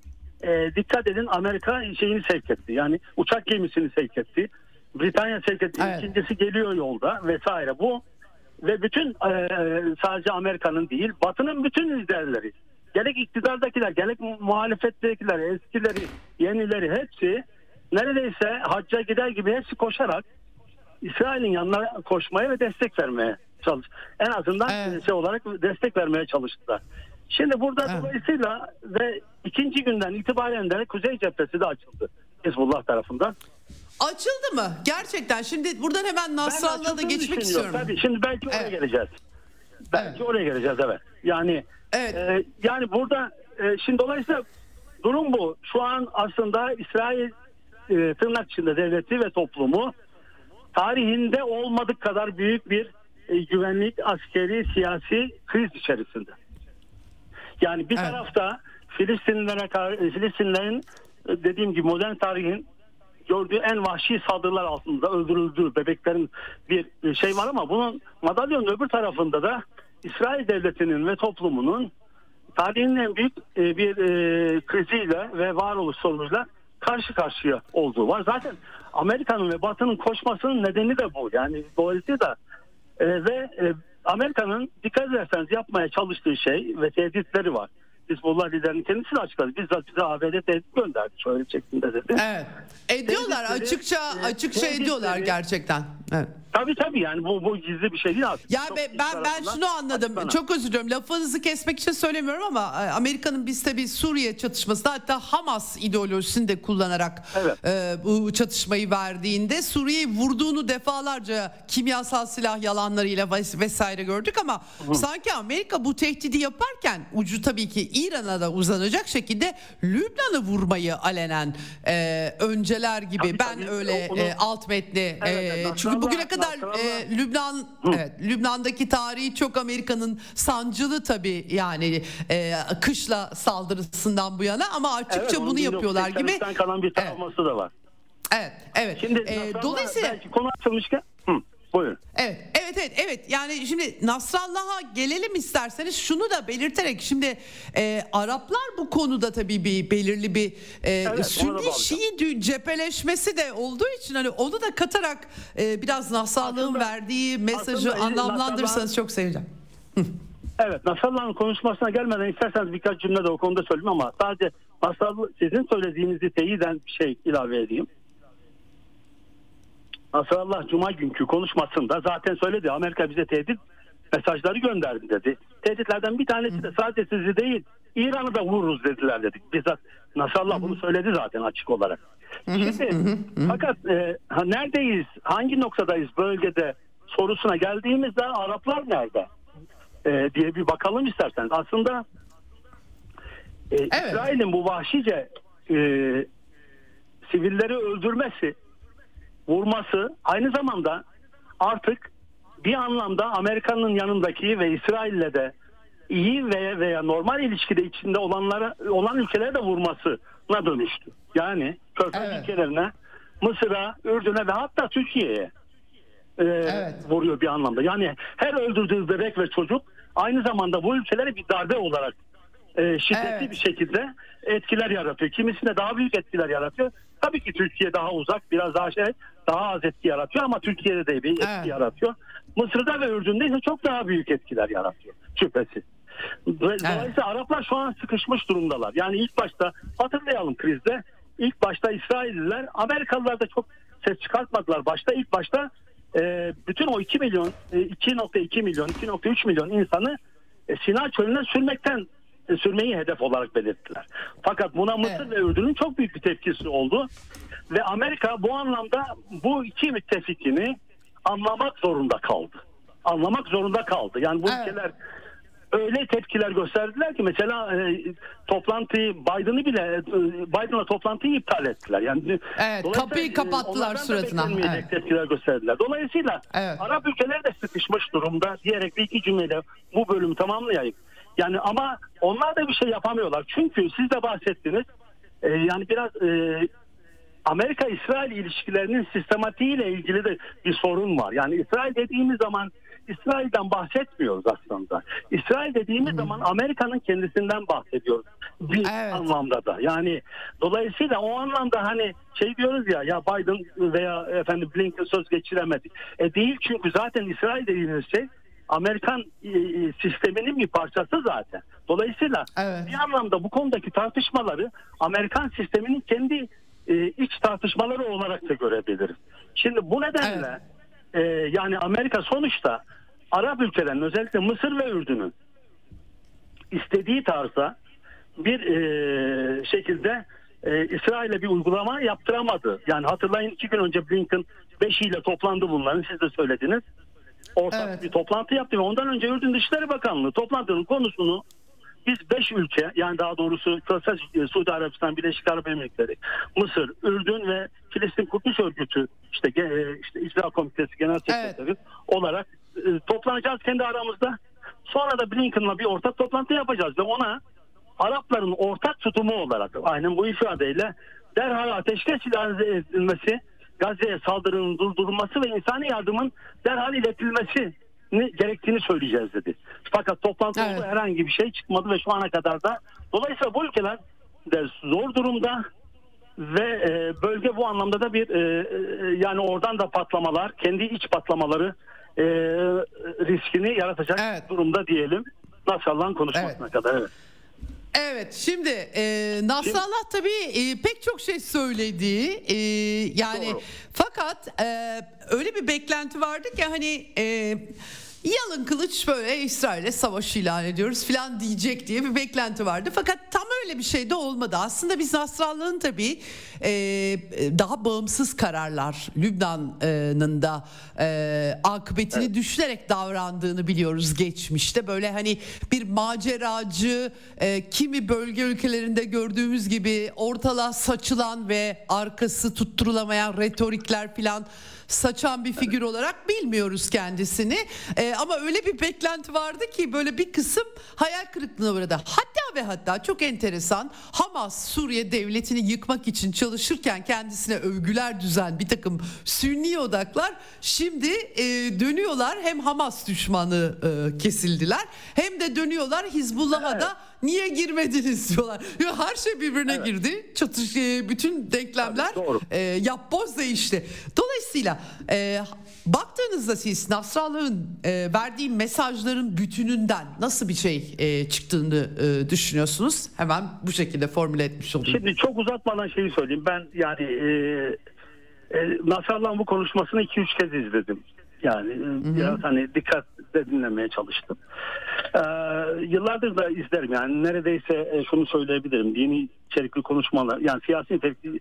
S3: e, dikkat edin Amerika şeyini sevk etti. Yani uçak gemisini sevk etti. Britanya sevk etti.
S1: Evet.
S3: İkincisi geliyor yolda vesaire. Bu ve bütün e, sadece Amerika'nın değil Batı'nın bütün liderleri gerek iktidardakiler gerek mu- muhalefettekiler eskileri yenileri hepsi neredeyse hacca gider gibi hepsi koşarak İsrail'in yanına koşmaya ve destek vermeye çalış. En azından
S1: Evet.
S3: şey olarak destek vermeye çalıştılar. Şimdi burada
S1: Evet.
S3: dolayısıyla ve ikinci günden itibaren de Kuzey cephesi de açıldı Hizbullah tarafından.
S1: Açıldı mı? Gerçekten. Şimdi buradan hemen Nasrallah'a da geçmek istiyorum.
S3: Tabii şimdi belki oraya
S1: Evet.
S3: geleceğiz. Belki
S1: Evet.
S3: oraya geleceğiz evet. Yani
S1: Evet.
S3: e, yani burada e, şimdi dolayısıyla durum bu. Şu an aslında İsrail e, tırnak içinde devleti ve toplumu tarihinde olmadık kadar büyük bir e, güvenlik, askeri, siyasi kriz içerisinde. Yani bir
S1: Evet.
S3: tarafta Filistinlilere kar- Filistinlerin e, dediğim gibi modern tarihin gördüğü en vahşi saldırılar altında öldürüldüğü bebeklerin bir şey var ama bunun madalyonun öbür tarafında da İsrail devletinin ve toplumunun tarihin en büyük e, bir e, kriziyle ve varoluş sorunuyla karşı karşıya olduğu var. Zaten Amerika'nın ve Batı'nın koşmasının nedeni de bu. Yani dolayısıyla e, ve Amerika'nın dikkat ederseniz yapmaya çalıştığı şey ve tehditleri var. Hizbullah liderinin kendisi de açıkladı. Bizzat bize ABD tehdit gönderdi. Şöyle şeklinde dedi.
S1: Evet. Ediyorlar
S3: Tehditleri,
S1: açıkça açıkça
S3: tehditleri-
S1: ediyorlar gerçekten. Evet.
S3: Tabii tabii yani bu bu gizli bir şey değil aslında.
S1: Ya
S3: Çok
S1: be- ben ben şunu anladım.
S3: açıklanan.
S1: Çok özür diliyorum. Lafınızı kesmek için söylemiyorum ama e, Amerika'nın biz tabii Suriye çatışmasında hatta Hamas ideolojisini de kullanarak
S3: Evet.
S1: e, bu çatışmayı verdiğinde Suriye'yi vurduğunu defalarca kimyasal silah yalanlarıyla ves- vesaire gördük ama sanki Amerika bu tehdidi yaparken ucu tabii ki İran'a da uzanacak şekilde Lübnan'ı vurmayı alenen e, önceler gibi
S3: Tabii,
S1: ben
S3: tabii.
S1: öyle
S3: Onu-
S1: e, alt metni
S3: Evet,
S1: e, çünkü bugüne kadar
S3: Nasrallah-
S1: e, Lübnan evet Lübnan'daki tarihi çok Amerika'nın sancılı tabii yani e, kışla saldırısından bu yana ama açıkça
S3: Evet,
S1: bunu yapıyorlar gibi.
S3: 1983'ten kalan bir
S1: Evet.
S3: travması da var.
S1: Evet, evet.
S3: Şimdi
S1: E, dolayısıyla
S3: belki konu açılmışken hı, buyurun.
S1: Evet, evet, evet, evet. Yani şimdi Nasrallah'a gelelim isterseniz şunu da belirterek şimdi e, Araplar bu konuda tabii bir belirli bir e,
S3: da
S1: Sünni. Şii cepheleşmesi de olduğu için hani onu da katarak e, biraz Nasrallah'ın verdiği mesajı
S3: aslında
S1: anlamlandırırsanız çok seveceğim.
S3: Evet Nasrallah'ın konuşmasına gelmeden isterseniz birkaç cümle de o konuda söyleyeyim ama sadece Nasrallah sizin söylediğinizi teyiden bir şey ilave edeyim. Nasrallah Cuma günkü konuşmasında zaten söyledi Amerika bize tehdit mesajları gönderdi dedi. Tehditlerden bir tanesi de sadece sizi değil İran'ı da vururuz dediler dedik. Bizzat Nasrallah bunu söyledi zaten açık olarak. Şimdi fakat e, neredeyiz hangi noktadayız bölgede sorusuna geldiğimizde Araplar nerede? e, diye bir bakalım isterseniz. Aslında e, İsrail'in bu vahşice e, sivilleri öldürmesi, vurması aynı zamanda artık bir anlamda Amerika'nın yanındaki ve İsrail'le de iyi veya veya normal ilişkide içinde olanlara olan ülkelere de vurmasına dönüştü. Yani Körfez
S1: Evet.
S3: ülkelerine, Mısır'a, Ürdün'e ve hatta Türkiye'ye e, vuruyor bir anlamda. Yani her öldürdüğü bebek ve çocuk aynı zamanda bu ülkelere bir darbe olarak e, şiddetli
S1: Evet.
S3: bir şekilde etkiler yaratıyor. Kimisinde daha büyük etkiler yaratıyor. Tabii ki Türkiye daha uzak, biraz daha şey, daha az etki yaratıyor ama Türkiye'de de bir etki
S1: Evet.
S3: yaratıyor. Mısır'da ve Ürdün'de ise çok daha büyük etkiler yaratıyor şüphesiz. Do- Dolayısıyla Araplar şu an sıkışmış durumdalar. Yani ilk başta hatırlayalım krizde. İlk başta İsrailliler, Amerikalılar da çok ses çıkartmadılar. Başta ilk başta e, bütün o 2 milyon, e, 2.2 milyon, 2.3 milyon insanı e, Sina çölüne sürmekten e, sürmeyi hedef olarak belirttiler. Fakat buna Mısır
S1: Evet.
S3: ve Ürdün'ün çok büyük bir tepkisi oldu. Ve Amerika bu anlamda bu iki müttefikini anlamak zorunda kaldı. Anlamak zorunda kaldı. Yani bu
S1: Evet.
S3: ülkeler öyle tepkiler gösterdiler ki mesela e, toplantıyı Biden'ı bile e, Biden'la toplantıyı iptal ettiler. Yani
S1: Evet, kapıyı
S3: e,
S1: kapattılar
S3: da
S1: suratına. Evet.
S3: tepkiler gösterdiler. Dolayısıyla
S1: Evet.
S3: Arap ülkeleri de sıkışmış durumda diyerek bir iki cümleyle bu bölümü tamamlayayım. Yani ama onlar da bir şey yapamıyorlar. Çünkü siz de bahsettiniz. e, yani biraz e, Amerika-İsrail ilişkilerinin sistematiğiyle ilgili de bir sorun var. Yani İsrail dediğimiz zaman İsrail'den bahsetmiyoruz aslında. İsrail dediğimiz zaman Amerika'nın kendisinden bahsediyoruz. Bir
S1: Evet.
S3: anlamda da. Yani dolayısıyla o anlamda hani şey diyoruz ya ya Biden veya efendim Blinken söz geçiremedi. E değil çünkü zaten İsrail dediğimiz şey Amerikan e, e, sisteminin bir parçası zaten. Dolayısıyla
S1: Evet.
S3: bir anlamda bu konudaki tartışmaları Amerikan sisteminin kendi e, iç tartışmaları olarak da görebiliriz. Şimdi bu nedenle e, yani Amerika sonuçta Arap ülkelerin özellikle Mısır ve Ürdün'ün istediği tarzda bir e, şekilde e, İsrail'e bir uygulama yaptıramadı. Yani hatırlayın iki gün önce Blinken beşiyle toplandı bunların siz de söylediniz. Ortak
S1: Evet.
S3: bir toplantı yaptı ve ondan önce Ürdün Dışişleri Bakanlığı toplantının konusunu biz beş ülke yani daha doğrusu Körfez, Suudi Arabistan, Birleşik Arap Emirlikleri, Mısır, Ürdün ve Filistin Kurtuluş Örgütü işte, e, işte İcra Komitesi Genel Sekreteri olarak e, toplanacağız kendi aramızda. Sonra da Blinken'la bir ortak toplantı yapacağız ve ona Arapların ortak tutumu olarak aynen bu ifadeyle derhal ateşkes ilan edilmesi, Gazze'ye saldırının durdurulması ve insani yardımın derhal iletilmesi gerektiğini söyleyeceğiz dedi. Fakat toplantıda
S1: Evet.
S3: herhangi bir şey çıkmadı ve şu ana kadar da dolayısıyla bu ülkeler de zor durumda ve e, bölge bu anlamda da bir e, e, yani oradan da patlamalar, kendi iç patlamaları e, riskini yaratacak
S1: Evet.
S3: durumda diyelim. Nasrallah'ın konuşmasına
S1: Evet.
S3: kadar evet.
S1: Evet şimdi e, Nasrallah tabii e, pek çok şey söyledi e, yani
S3: Doğru.
S1: fakat e, öyle bir beklenti vardı ki hani e, yalın kılıç böyle İsrail'e savaş ilan ediyoruz falan diyecek diye bir beklenti vardı. Fakat tam öyle bir şey de olmadı. Aslında biz Nasrallah'ın tabii e, daha bağımsız kararlar Lübnan'ın da e, akıbetini düşünerek davrandığını biliyoruz geçmişte. Böyle hani bir maceracı e, kimi bölge ülkelerinde gördüğümüz gibi ortalığa saçılan ve arkası tutturulamayan retorikler filan saçan bir figür olarak bilmiyoruz kendisini. E, ama öyle bir beklenti vardı ki böyle bir kısım hayal kırıklığına uğradı. Hatta ve hatta çok enteresan Hamas Suriye devletini yıkmak için çalışırken kendisine övgüler düzen bir takım sünni odaklar şimdi e, dönüyorlar hem Hamas düşmanı e, kesildiler hem de dönüyorlar Hizbullah'a da niye girmediniz diyorlar. Ya her şey birbirine girdi. Çatış e, bütün denklemler
S3: Tabii,
S1: e, yapboz değişti. Dolayısıyla e, baktığınızda siz Nasrallah'ın e, verdiği mesajların bütününden nasıl bir şey e, çıktığını e, düşünüyorsunuz? Hemen bu şekilde formüle etmiş olayım.
S3: Şimdi çok uzatmadan şeyi söyleyeyim. Ben yani e, e, Nasrallah'ın bu konuşmasını 2-3 kez izledim. Yani e, biraz hani dikkatle dinlemeye çalıştım. Ee, yıllardır da izlerim yani neredeyse e, şunu söyleyebilirim. Dini içerikli konuşmalar yani siyasi içerikli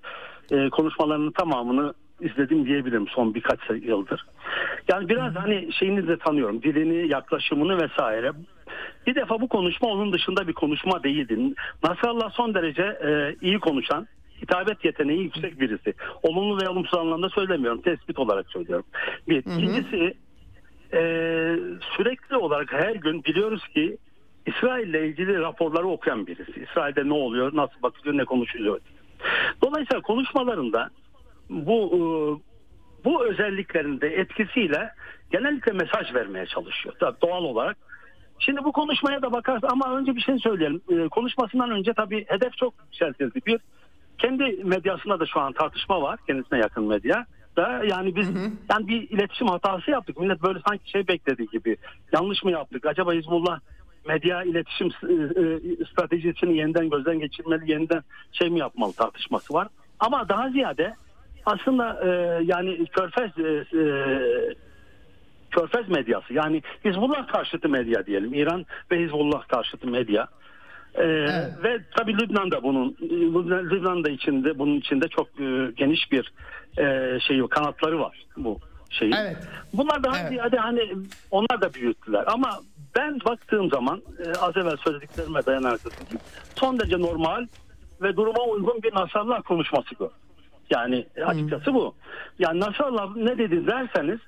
S3: e, konuşmalarının tamamını izledim diyebilirim son birkaç yıldır. Yani biraz hani şeyini de tanıyorum. Dilini, yaklaşımını vesaire. Bir defa bu konuşma onun dışında bir konuşma değildi. Nasrallah son derece e, iyi konuşan, hitabet yeteneği yüksek birisi. Olumlu ve olumsuz anlamda söylemiyorum. Tespit olarak söylüyorum. Bir. İkincisi e, sürekli olarak her gün biliyoruz ki İsrail ile ilgili raporları okuyan birisi. İsrail'de ne oluyor, nasıl bakılıyor, ne konuşuluyor. Dolayısıyla konuşmalarında bu e, bu özelliklerinde etkisiyle genellikle mesaj vermeye çalışıyor. Tabii doğal olarak. Şimdi bu konuşmaya da bakarız ama önce bir şey söyleyelim. E, konuşmasından önce tabii hedef çok yükseltildi. Bir, kendi medyasında da şu an tartışma var. Kendisine yakın medya. Da yani biz yani bir iletişim hatası yaptık. Millet böyle sanki şey beklediği gibi. Yanlış mı yaptık? Acaba Hizbullah medya iletişim e, e, stratejisini yeniden gözden geçirmeli, yeniden şey mi yapmalı tartışması var. Ama daha ziyade aslında e, yani Körfez e, e, Körfez medyası yani Hizbullah karşıtı medya diyelim. İran ve Hizbullah karşıtı medya. Ee, Ve tabii Lübnan'da bunun Lübnan- Lübnan'da içinde bunun içinde çok e, geniş bir e, şey kanatları var bu şeyin.
S1: Evet.
S3: Bunlar daha
S1: Evet.
S3: ziyade hani onlar da büyüttüler ama ben baktığım zaman e, az evvel söylediklerime dayanarak son derece normal ve duruma uygun bir Nasrallah konuşması bu. Yani e, açıkçası bu. Yani Nasrallah ne dedi derseniz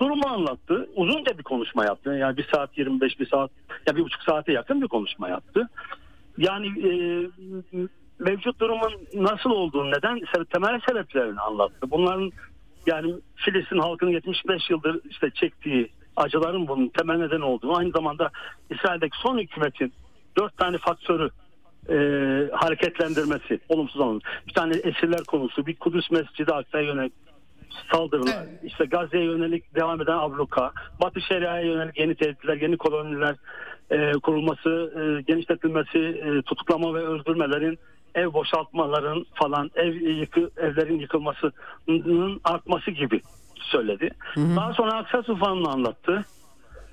S3: durumu anlattı. Uzunca bir konuşma yaptı. Yani bir saat 25 bir saat ya bir buçuk saate yakın bir konuşma yaptı. Yani e, mevcut durumun nasıl olduğunu, neden temel sebeplerini anlattı. Bunların yani Filistin halkının 75 yıldır işte çektiği acıların bunun temel neden olduğunu, aynı zamanda İsrail'deki son hükümetin dört tane faktörü e, hareketlendirmesi olumsuz anlamda. Bir tane esirler konusu, bir Kudüs Mescidi Aksa'ya yönelik saldırılar,
S1: Evet.
S3: işte Gazze'ye yönelik devam eden abluka, Batı Şeria'ya yönelik yeni tehditler, yeni koloniler e, kurulması, e, genişletilmesi, e, tutuklama ve öldürmelerin, ev boşaltmaların falan, ev yıkı, evlerin yıkılmasının artması gibi söyledi. Daha sonra Aksa Tufanı'nı anlattı.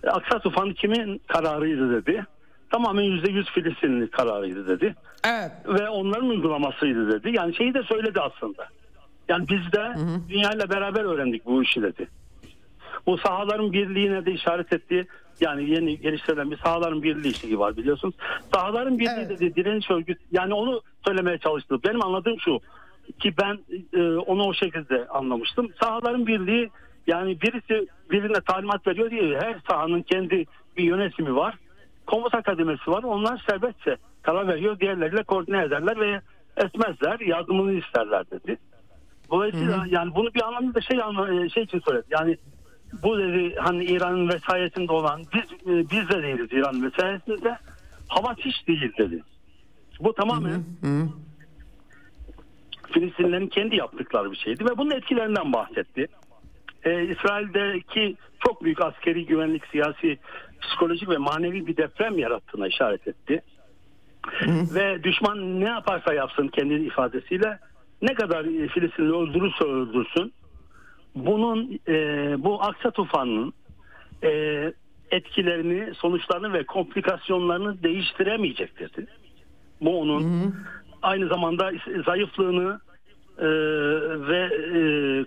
S3: Aksa Tufanı kimin kararıydı dedi. Tamamen %100 Filistinli kararıydı dedi
S1: Evet.
S3: ve onların uygulamasıydı dedi. Yani şeyi de söyledi aslında. Yani biz de dünyayla beraber öğrendik bu işi dedi. Bu sahaların birliğine de işaret etti. Yani yeni geliştirilen bir sahaların birliği şeyi var biliyorsunuz. Sahaların birliği
S1: Evet.
S3: dedi direniş örgütü. Yani onu söylemeye çalıştı. Benim anladığım şu ki ben e, onu o şekilde anlamıştım. Sahaların birliği yani birisi birine talimat veriyor diye her sahanın kendi bir yönetimi var. Komuta kademesi var. Onlar serbestçe karar veriyor. Diğerleriyle koordine ederler ve etmezler. Yardımını isterler dedi. Dolayısıyla yani bunu bir anlamda da şey anla- şey için söyledi. Yani bu dedi hani İran'ın vesayetinde olan biz e, biz de değiliz İran'ın vesayetinde. Hamas hiç değil dedi. Bu tamamen Filistinlerin kendi yaptıkları bir şeydi ve bunun etkilerinden bahsetti. Ee, İsrail'deki çok büyük askeri güvenlik, siyasi, psikolojik ve manevi bir deprem yarattığına işaret etti. Ve düşman ne yaparsa yapsın kendi ifadesiyle ne kadar Filistinli öldürürse öldürsün bunun e, bu Aksa tufanının e, etkilerini, sonuçlarını ve komplikasyonlarını değiştiremeyecektir. Bu onun aynı zamanda zayıflığını e, ve e,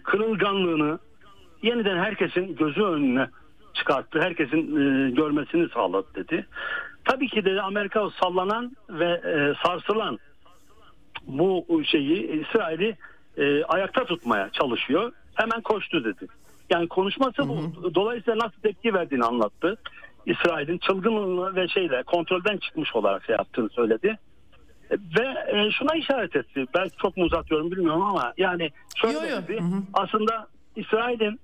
S3: kırılganlığını yeniden herkesin gözü önüne çıkarttı. Herkesin e, görmesini sağladı dedi. Tabii ki de Amerika sallanan ve e, sarsılan bu şeyi İsrail'i e, ayakta tutmaya çalışıyor. Hemen koştu dedi. Yani konuşması bu. Dolayısıyla nasıl tepki verdiğini anlattı. İsrail'in çılgınlığı ve şeyle kontrolden çıkmış olarak şey yaptığını söyledi. Ve e, şuna işaret etti. Belki çok mu uzatıyorum bilmiyorum ama yani şöyle
S1: Yo, yo.
S3: dedi.
S1: Hı hı.
S3: Aslında İsrail'in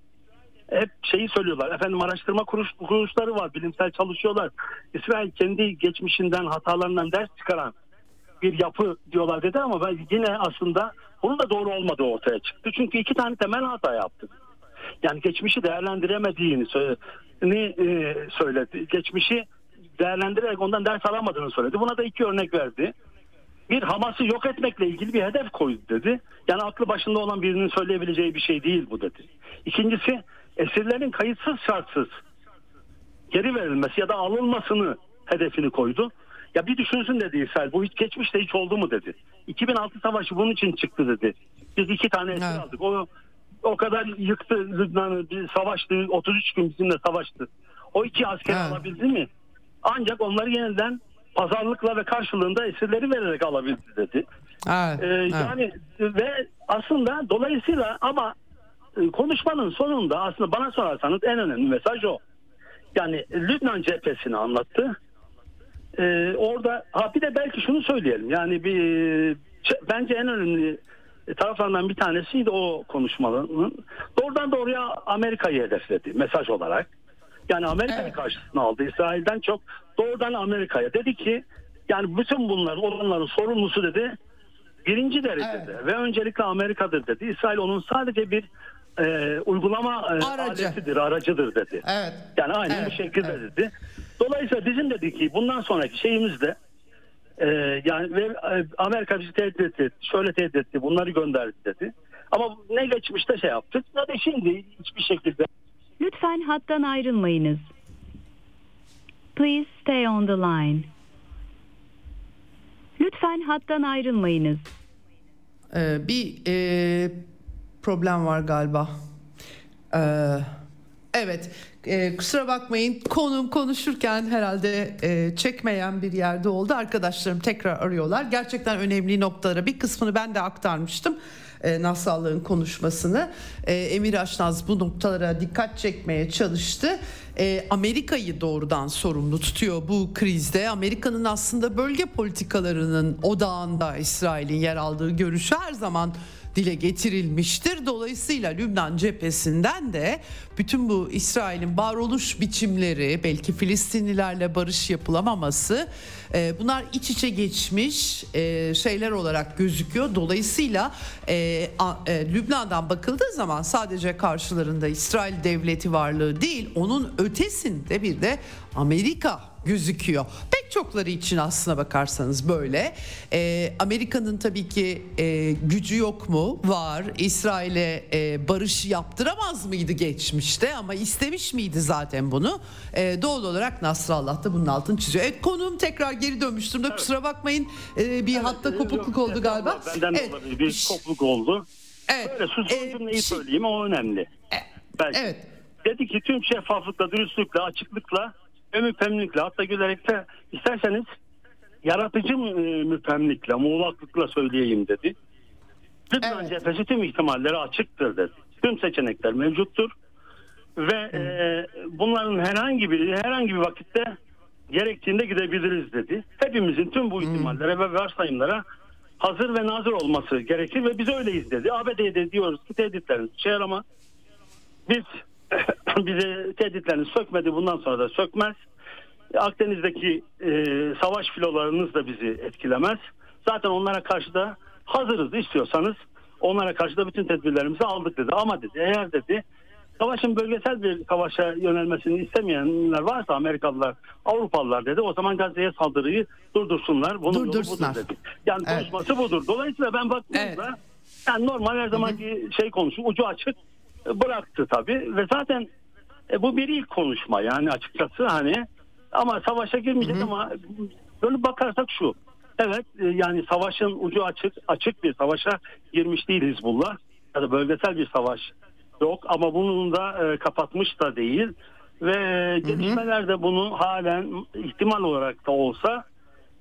S3: hep şeyi söylüyorlar. Efendim araştırma kuruş, kuruluşları var. Bilimsel çalışıyorlar. İsrail kendi geçmişinden hatalarından ders çıkaran bir yapı diyorlar dedi ama ben yine aslında bunun da doğru olmadığı ortaya çıktı. Çünkü iki tane temel hata yaptı. Yani geçmişi değerlendiremediğini söyledi. e, söyledi. Geçmişi değerlendirerek ondan ders alamadığını söyledi. Buna da iki örnek verdi. Bir Hamas'ı yok etmekle ilgili bir hedef koydu dedi. Yani aklı başında olan birinin söyleyebileceği bir şey değil bu dedi. İkincisi esirlerin kayıtsız şartsız geri verilmesi ya da alınmasını hedefini koydu. Ya bir düşünsün dedi İsrail. Bu hiç geçmişte hiç oldu mu dedi. 2006 savaşı bunun için çıktı dedi. Biz iki tane esir
S1: Evet.
S3: aldık. O o kadar yıktı Lübnan'ı, bir savaştı. 33 gün bizimle savaştı. O iki asker
S1: Evet.
S3: alabildi mi? Ancak onları yeniden pazarlıkla ve karşılığında esirleri vererek alabildi dedi.
S1: Evet,
S3: Ee,
S1: evet.
S3: Yani ve aslında dolayısıyla ama e, konuşmanın sonunda aslında bana sorarsanız en önemli mesaj o. Yani Lübnan cephesini anlattı. Ee, orada ha bir de belki şunu söyleyelim. Yani bir ç- bence en önemli taraflarından bir tanesiydi o konuşmaların. Doğrudan doğruya Amerika'yı hedefledi mesaj olarak. Yani Amerika'yı
S1: Evet.
S3: karşısına aldı. İsrail'den çok doğrudan Amerika'ya. Dedi ki yani bütün bunlar olanların sorumlusu dedi birinci derecede
S1: Evet.
S3: ve öncelikle Amerika'dır dedi. İsrail onun sadece bir e, uygulama e,
S1: Aracı.
S3: aletidir, aracıdır dedi.
S1: Evet.
S3: Yani aynen
S1: Evet,
S3: bu şekilde
S1: evet.
S3: dedi. Dolayısıyla bizim dedik ki bundan sonraki şeyimiz de e, yani ve e, Amerika bizi tehdit etti, şöyle tehdit etti, bunları gönderdi dedi. Ama ne geçmişte şey yaptık ne de şimdi hiçbir şekilde
S4: Lütfen hattan ayrılmayınız. Please stay on the line. Lütfen hattan ayrılmayınız.
S1: Ee, bir e, problem var galiba. Ee, evet e, kusura bakmayın konum konuşurken herhalde e, çekmeyen bir yerde oldu. Arkadaşlarım tekrar arıyorlar. Gerçekten önemli noktalara bir kısmını ben de aktarmıştım. E, Nasrallah'ın konuşmasını. E, Emir Aşnaz bu noktalara dikkat çekmeye çalıştı. E, Amerika'yı doğrudan sorumlu tutuyor bu krizde. Amerika'nın aslında bölge politikalarının odağında İsrail'in yer aldığı görüşü her zaman dile getirilmiştir. Dolayısıyla Lübnan cephesinden de bütün bu İsrail'in varoluş biçimleri, belki Filistinlilerle barış yapılamaması e, bunlar iç içe geçmiş e, şeyler olarak gözüküyor. Dolayısıyla e, a- e, Lübnan'dan bakıldığı zaman sadece karşılarında İsrail devleti varlığı değil, onun ötesinde bir de Amerika gözüküyor. Pek çokları için aslına bakarsanız böyle. Ee, Amerika'nın tabii ki e, gücü yok mu? Var. İsrail'e e, barış yaptıramaz mıydı geçmişte ama istemiş miydi zaten bunu? E, doğal olarak Nasrallah da bunun altını çiziyor. Evet konuğum tekrar geri dönmüş durumda. Kusura bakmayın e, bir hatta kopukluk oldu galiba.
S3: Benden de
S1: Evet.
S3: olabilir. Bir kopukluk oldu.
S1: Evet.
S3: Böyle son
S1: Ee,
S3: cümleyi
S1: şey-
S3: söyleyeyim o önemli. Belki.
S1: Evet.
S3: Dedi ki tüm şeffaflıkla, dürüstlükle, açıklıkla müpemlikle hatta gülerek de isterseniz yaratıcı e, müpemlikle, muğlaklıkla söyleyeyim dedi. Lübnan
S1: Evet.
S3: cephesi tüm ihtimalleri açıktır dedi. Tüm seçenekler mevcuttur. Ve e, bunların herhangi biri herhangi bir vakitte gerektiğinde gidebiliriz dedi. Hepimizin tüm bu ihtimallere ve varsayımlara hazır ve nazır olması gerekir ve biz öyleyiz dedi. ABD'ye de diyoruz ki tehditleriniz işe yarama. Biz bize tehditlerini sökmedi bundan sonra da sökmez. Akdeniz'deki e, savaş filolarınız da bizi etkilemez. Zaten onlara karşı da hazırız istiyorsanız onlara karşı da bütün tedbirlerimizi aldık dedi. Ama dedi eğer dedi savaşın bölgesel bir savaşa yönelmesini istemeyenler varsa Amerikalılar, Avrupalılar dedi. O zaman Gazze'ye saldırıyı durdursunlar. Bunun
S1: Durdursunlar.
S3: budur dedi. Yani
S1: Evet.
S3: konuşması budur. Dolayısıyla ben baktığımda
S1: Evet.
S3: yani normal her zamanki şey konuşu ucu açık bıraktı tabii. Ve zaten e, bu bir ilk konuşma yani açıkçası hani. Ama savaşa girmeyecek ama böyle bakarsak şu. Evet e, yani savaşın ucu açık açık bir savaşa girmiş değil Hizbullah ya da bölgesel bir savaş yok ama bunun da e, kapatmış da değil. Ve gelişmeler de bunu halen ihtimal olarak da olsa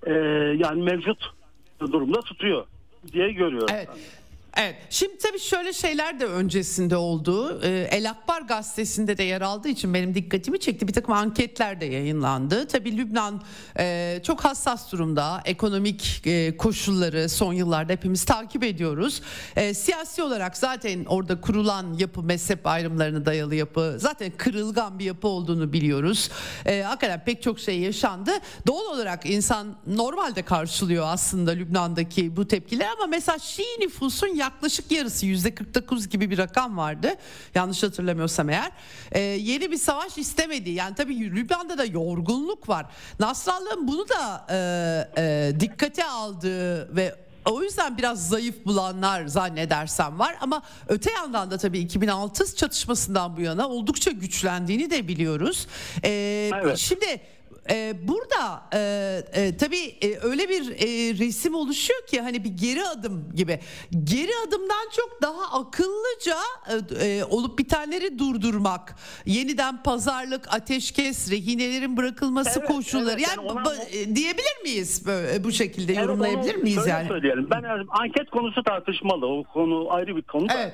S3: e, yani mevcut durumda tutuyor diye görüyorum.
S1: Evet. Evet. Şimdi tabii şöyle şeyler de öncesinde oldu. Ee, El Akbar gazetesinde de yer aldığı için benim dikkatimi çekti. Bir takım anketler de yayınlandı. Tabii Lübnan e, çok hassas durumda. Ekonomik e, koşulları son yıllarda hepimiz takip ediyoruz. E, siyasi olarak zaten orada kurulan yapı mezhep ayrımlarına dayalı yapı zaten kırılgan bir yapı olduğunu biliyoruz. Hakikaten pek çok şey yaşandı. Doğal olarak insan normalde karşılıyor aslında Lübnan'daki bu tepkiler ama mesela Şii nüfusun yaklaşık yarısı yüzde 49 gibi bir rakam vardı. Yanlış hatırlamıyorsam eğer. E, yeni bir savaş istemedi. Yani tabii Lübnan'da da yorgunluk var. Nasrallah'ın bunu da e, e, dikkate aldığı ve o yüzden biraz zayıf bulanlar zannedersem var ama öte yandan da tabii 2006 çatışmasından bu yana oldukça güçlendiğini de biliyoruz. Ee,
S3: Evet.
S1: Şimdi e, burada e, e, tabii e, öyle bir e, resim oluşuyor ki hani bir geri adım gibi. Geri adımdan çok daha akıllıca e, e, olup bitenleri durdurmak, yeniden pazarlık, ateşkes, rehinelerin bırakılması
S3: Evet,
S1: koşulları
S3: evet,
S1: yani
S3: yani ona-
S1: e, diyebilir miyiz böyle, bu şekilde
S3: Evet,
S1: yorumlayabilir
S3: onu
S1: miyiz
S3: şöyle
S1: yani?
S3: söyleyelim. Ben anket konusu tartışmalı. O konu ayrı bir konu. da.
S1: Evet.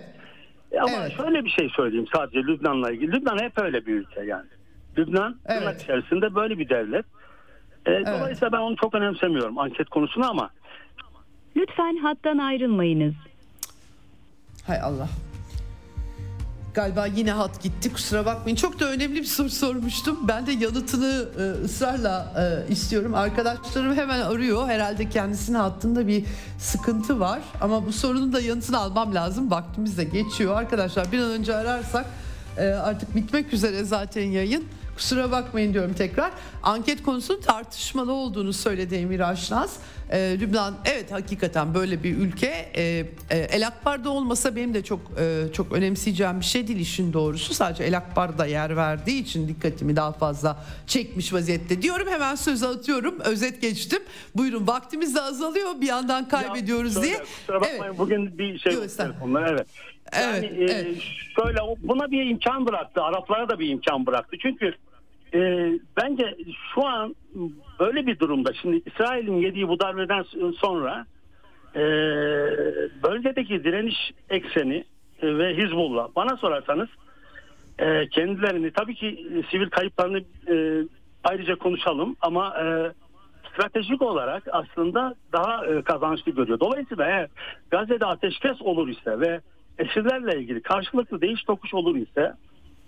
S3: Ama
S1: evet.
S3: şöyle bir şey söyleyeyim sadece Lübnan'la ilgili. Lübnan hep öyle bir ülke yani. Lübnan
S1: Evet.
S3: tırnak içerisinde böyle bir devlet. E, Dolayısıyla ben onu çok önemsemiyorum anket konusunu ama
S4: Lütfen hattan ayrılmayınız.
S1: Hay Allah. Galiba yine hat gitti kusura bakmayın. Çok da önemli bir soru sormuştum. Ben de yanıtını e, ısrarla e, istiyorum. Arkadaşlarım hemen arıyor. Herhalde kendisinin hattında bir sıkıntı var. Ama bu sorunun da yanıtını almam lazım. Vaktimiz de geçiyor. Arkadaşlar bir an önce ararsak e, artık bitmek üzere zaten yayın. Kusura bakmayın diyorum tekrar. Anket konusunun tartışmalı olduğunu söyledi Emir Aşnaz. Ee, Lübnan evet hakikaten böyle bir ülke. Ee, e, El Akbar'da olmasa benim de çok e, çok önemseyeceğim bir şey değil işin doğrusu. Sadece El Akbar'da yer verdiği için dikkatimi daha fazla çekmiş vaziyette diyorum. Hemen sözü atıyorum. Özet geçtim. Buyurun vaktimiz de azalıyor. Bir yandan kaybediyoruz
S3: Ya,
S1: diye.
S3: şöyle, Kusura bakmayın
S1: Evet.
S3: bugün bir şey telefonlar evet. Yani
S1: Evet,
S3: e,
S1: evet.
S3: şöyle buna bir imkan bıraktı. Araplara da bir imkan bıraktı. Çünkü e, bence şu an böyle bir durumda şimdi İsrail'in yediği bu darbeden sonra e, bölgedeki direniş ekseni e, ve Hizbullah bana sorarsanız e, kendilerini tabii ki e, sivil kayıplarını e, ayrıca konuşalım ama e, stratejik olarak aslında daha e, kazançlı görüyor. Dolayısıyla eğer Gazze'de ateşkes olur ise ve esirlerle ilgili karşılıklı değiş tokuş olur ise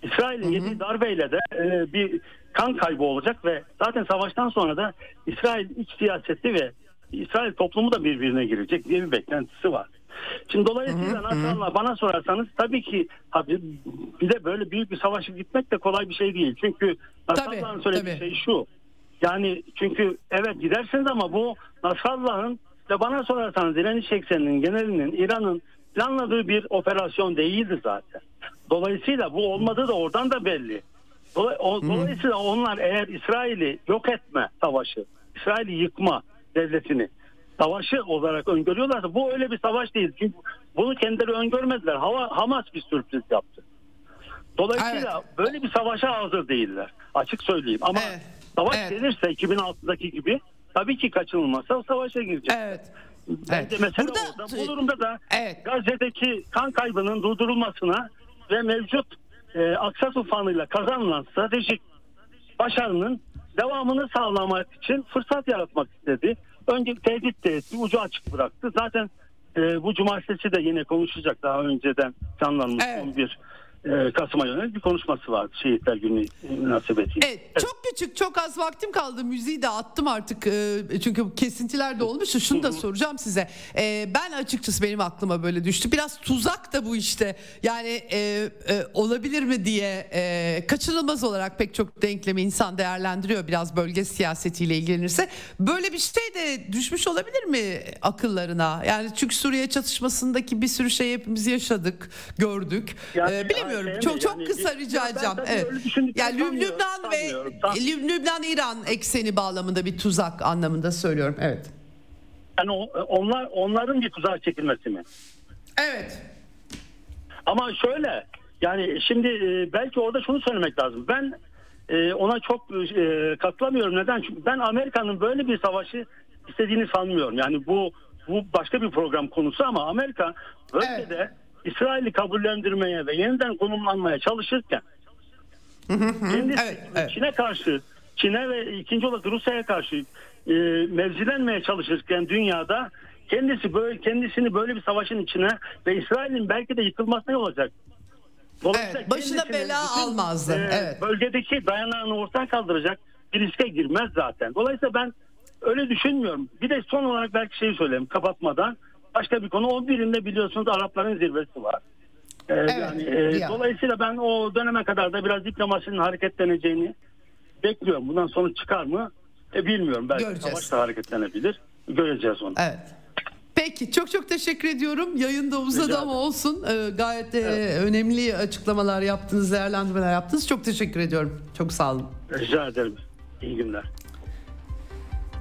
S3: İsrail'in yediği darbeyle de e, bir kan kaybı olacak ve zaten savaştan sonra da İsrail iç siyaseti ve İsrail toplumu da birbirine girecek diye bir beklentisi var. Şimdi dolayısıyla Nasrallah bana sorarsanız tabii ki abi, bir de böyle büyük bir savaşa gitmek de kolay bir şey değil. Çünkü Nasrallah'ın
S1: Tabii,
S3: söylediği
S1: tabii.
S3: şey şu. Yani çünkü evet gidersiniz ama bu Nasrallah'ın ve bana sorarsanız direniş ekseninin genelinin İran'ın planladığı bir operasyon değildi zaten. Dolayısıyla bu olmadığı da oradan da belli. Dolayısıyla onlar eğer İsrail'i yok etme savaşı, İsrail'i yıkma devletini savaşı olarak öngörüyorlarsa bu öyle bir savaş değil. Çünkü bunu kendileri öngörmediler. Hava, Hamas bir sürpriz yaptı. Dolayısıyla böyle bir savaşa hazır değiller. Açık söyleyeyim. Ama
S1: Evet.
S3: savaş
S1: Evet.
S3: gelirse 2006'daki gibi tabii ki kaçınılmazsa savaşa girecek.
S1: Evet.
S3: Bence
S1: Evet.
S3: mesele
S1: Burada-
S3: orada. Bu durumda da
S1: Evet.
S3: Gazze'deki kan kaybının durdurulmasına ve mevcut e, Aksa tufanıyla kazanılan stratejik başarının devamını sağlamak için fırsat yaratmak istedi. Önce tehdit de etti, ucu açık bıraktı. Zaten e, bu cumartesi de yine konuşacak daha önceden planlanmış
S1: Evet.
S3: bir Kasım'a yönelik bir konuşması vardı Şehitler Günü münasebetiyle.
S1: Evet, çok küçük çok az vaktim kaldı. Müziği de attım artık e, çünkü kesintiler de olmuş. Şunu da soracağım size. E, ben açıkçası benim aklıma böyle düştü. Biraz tuzak da bu işte. Yani e, olabilir mi diye kaçınılmaz olarak pek çok denklemi insan değerlendiriyor biraz bölge siyasetiyle ilgilenirse. Böyle bir şey de düşmüş olabilir mi akıllarına? Yani çünkü Suriye çatışmasındaki bir sürü şey hepimiz yaşadık gördük.
S3: Yani,
S1: E,
S3: yani,
S1: çok çok
S3: yani,
S1: kısa rica edeceğim evet yani
S3: sanmıyorum,
S1: Lübnan ve
S3: sanmıyorum. Tam-
S1: Lüb- Lübnan-İran ekseni bağlamında bir tuzak anlamında söylüyorum. Evet.
S3: Yani o- onlar onların bir tuzağa çekilmesi mi?
S1: Evet.
S3: Ama şöyle yani şimdi e, belki orada şunu söylemek lazım. Ben e, ona çok e, katılamıyorum. Neden? Çünkü ben Amerika'nın böyle bir savaşı istediğini sanmıyorum. Yani bu bu başka bir program konusu ama Amerika bölgede İsrail'i kabullendirmeye ve yeniden konumlanmaya çalışırken kendisi
S1: Evet, evet.
S3: Çin'e karşı Çin'e ve ikinci olarak Rusya'ya karşı e, mevzilenmeye çalışırken dünyada kendisi böyle kendisini böyle bir savaşın içine ve İsrail'in belki de yıkılmasına yol olacak.
S1: Evet, başına bela
S3: bütün,
S1: almazdı,
S3: e,
S1: evet.
S3: Bölgedeki dayanağını ortadan kaldıracak bir riske girmez zaten. Dolayısıyla ben öyle düşünmüyorum. Bir de son olarak belki şeyi söyleyeyim kapatmadan. Başka bir konu o birinde biliyorsunuz Arapların zirvesi var. Ee, yani, e, dolayısıyla ben o döneme kadar da biraz diplomasinin hareketleneceğini bekliyorum. Bundan sonuç çıkar mı? E, bilmiyorum. Belki
S1: Göreceğiz.
S3: savaş da hareketlenebilir. Göreceğiz onu.
S1: Evet. Peki çok çok teşekkür ediyorum. Yayında uzadı
S3: Rica
S1: ama olsun. Ee, gayet de önemli açıklamalar yaptınız, değerlendirmeler yaptınız. Çok teşekkür ediyorum. Çok sağ olun.
S3: Rica ederim. İyi günler.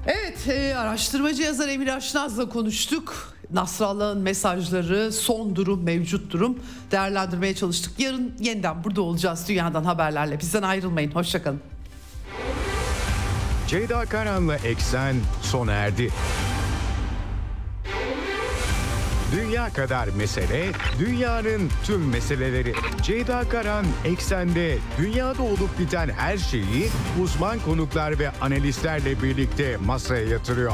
S1: Evet, e, araştırmacı yazar Emir Aşnaz'la konuştuk. Nasrallah'ın mesajları, son durum, mevcut durum değerlendirmeye çalıştık. Yarın yeniden burada olacağız dünyadan haberlerle. Bizden ayrılmayın. Hoşçakalın.
S2: Ceyda Karan'la Eksen sona erdi. Dünya kadar mesele, dünyanın tüm meseleleri. Ceyda Karan Eksen'de dünyada olup biten her şeyi uzman konuklar ve analistlerle birlikte masaya yatırıyor.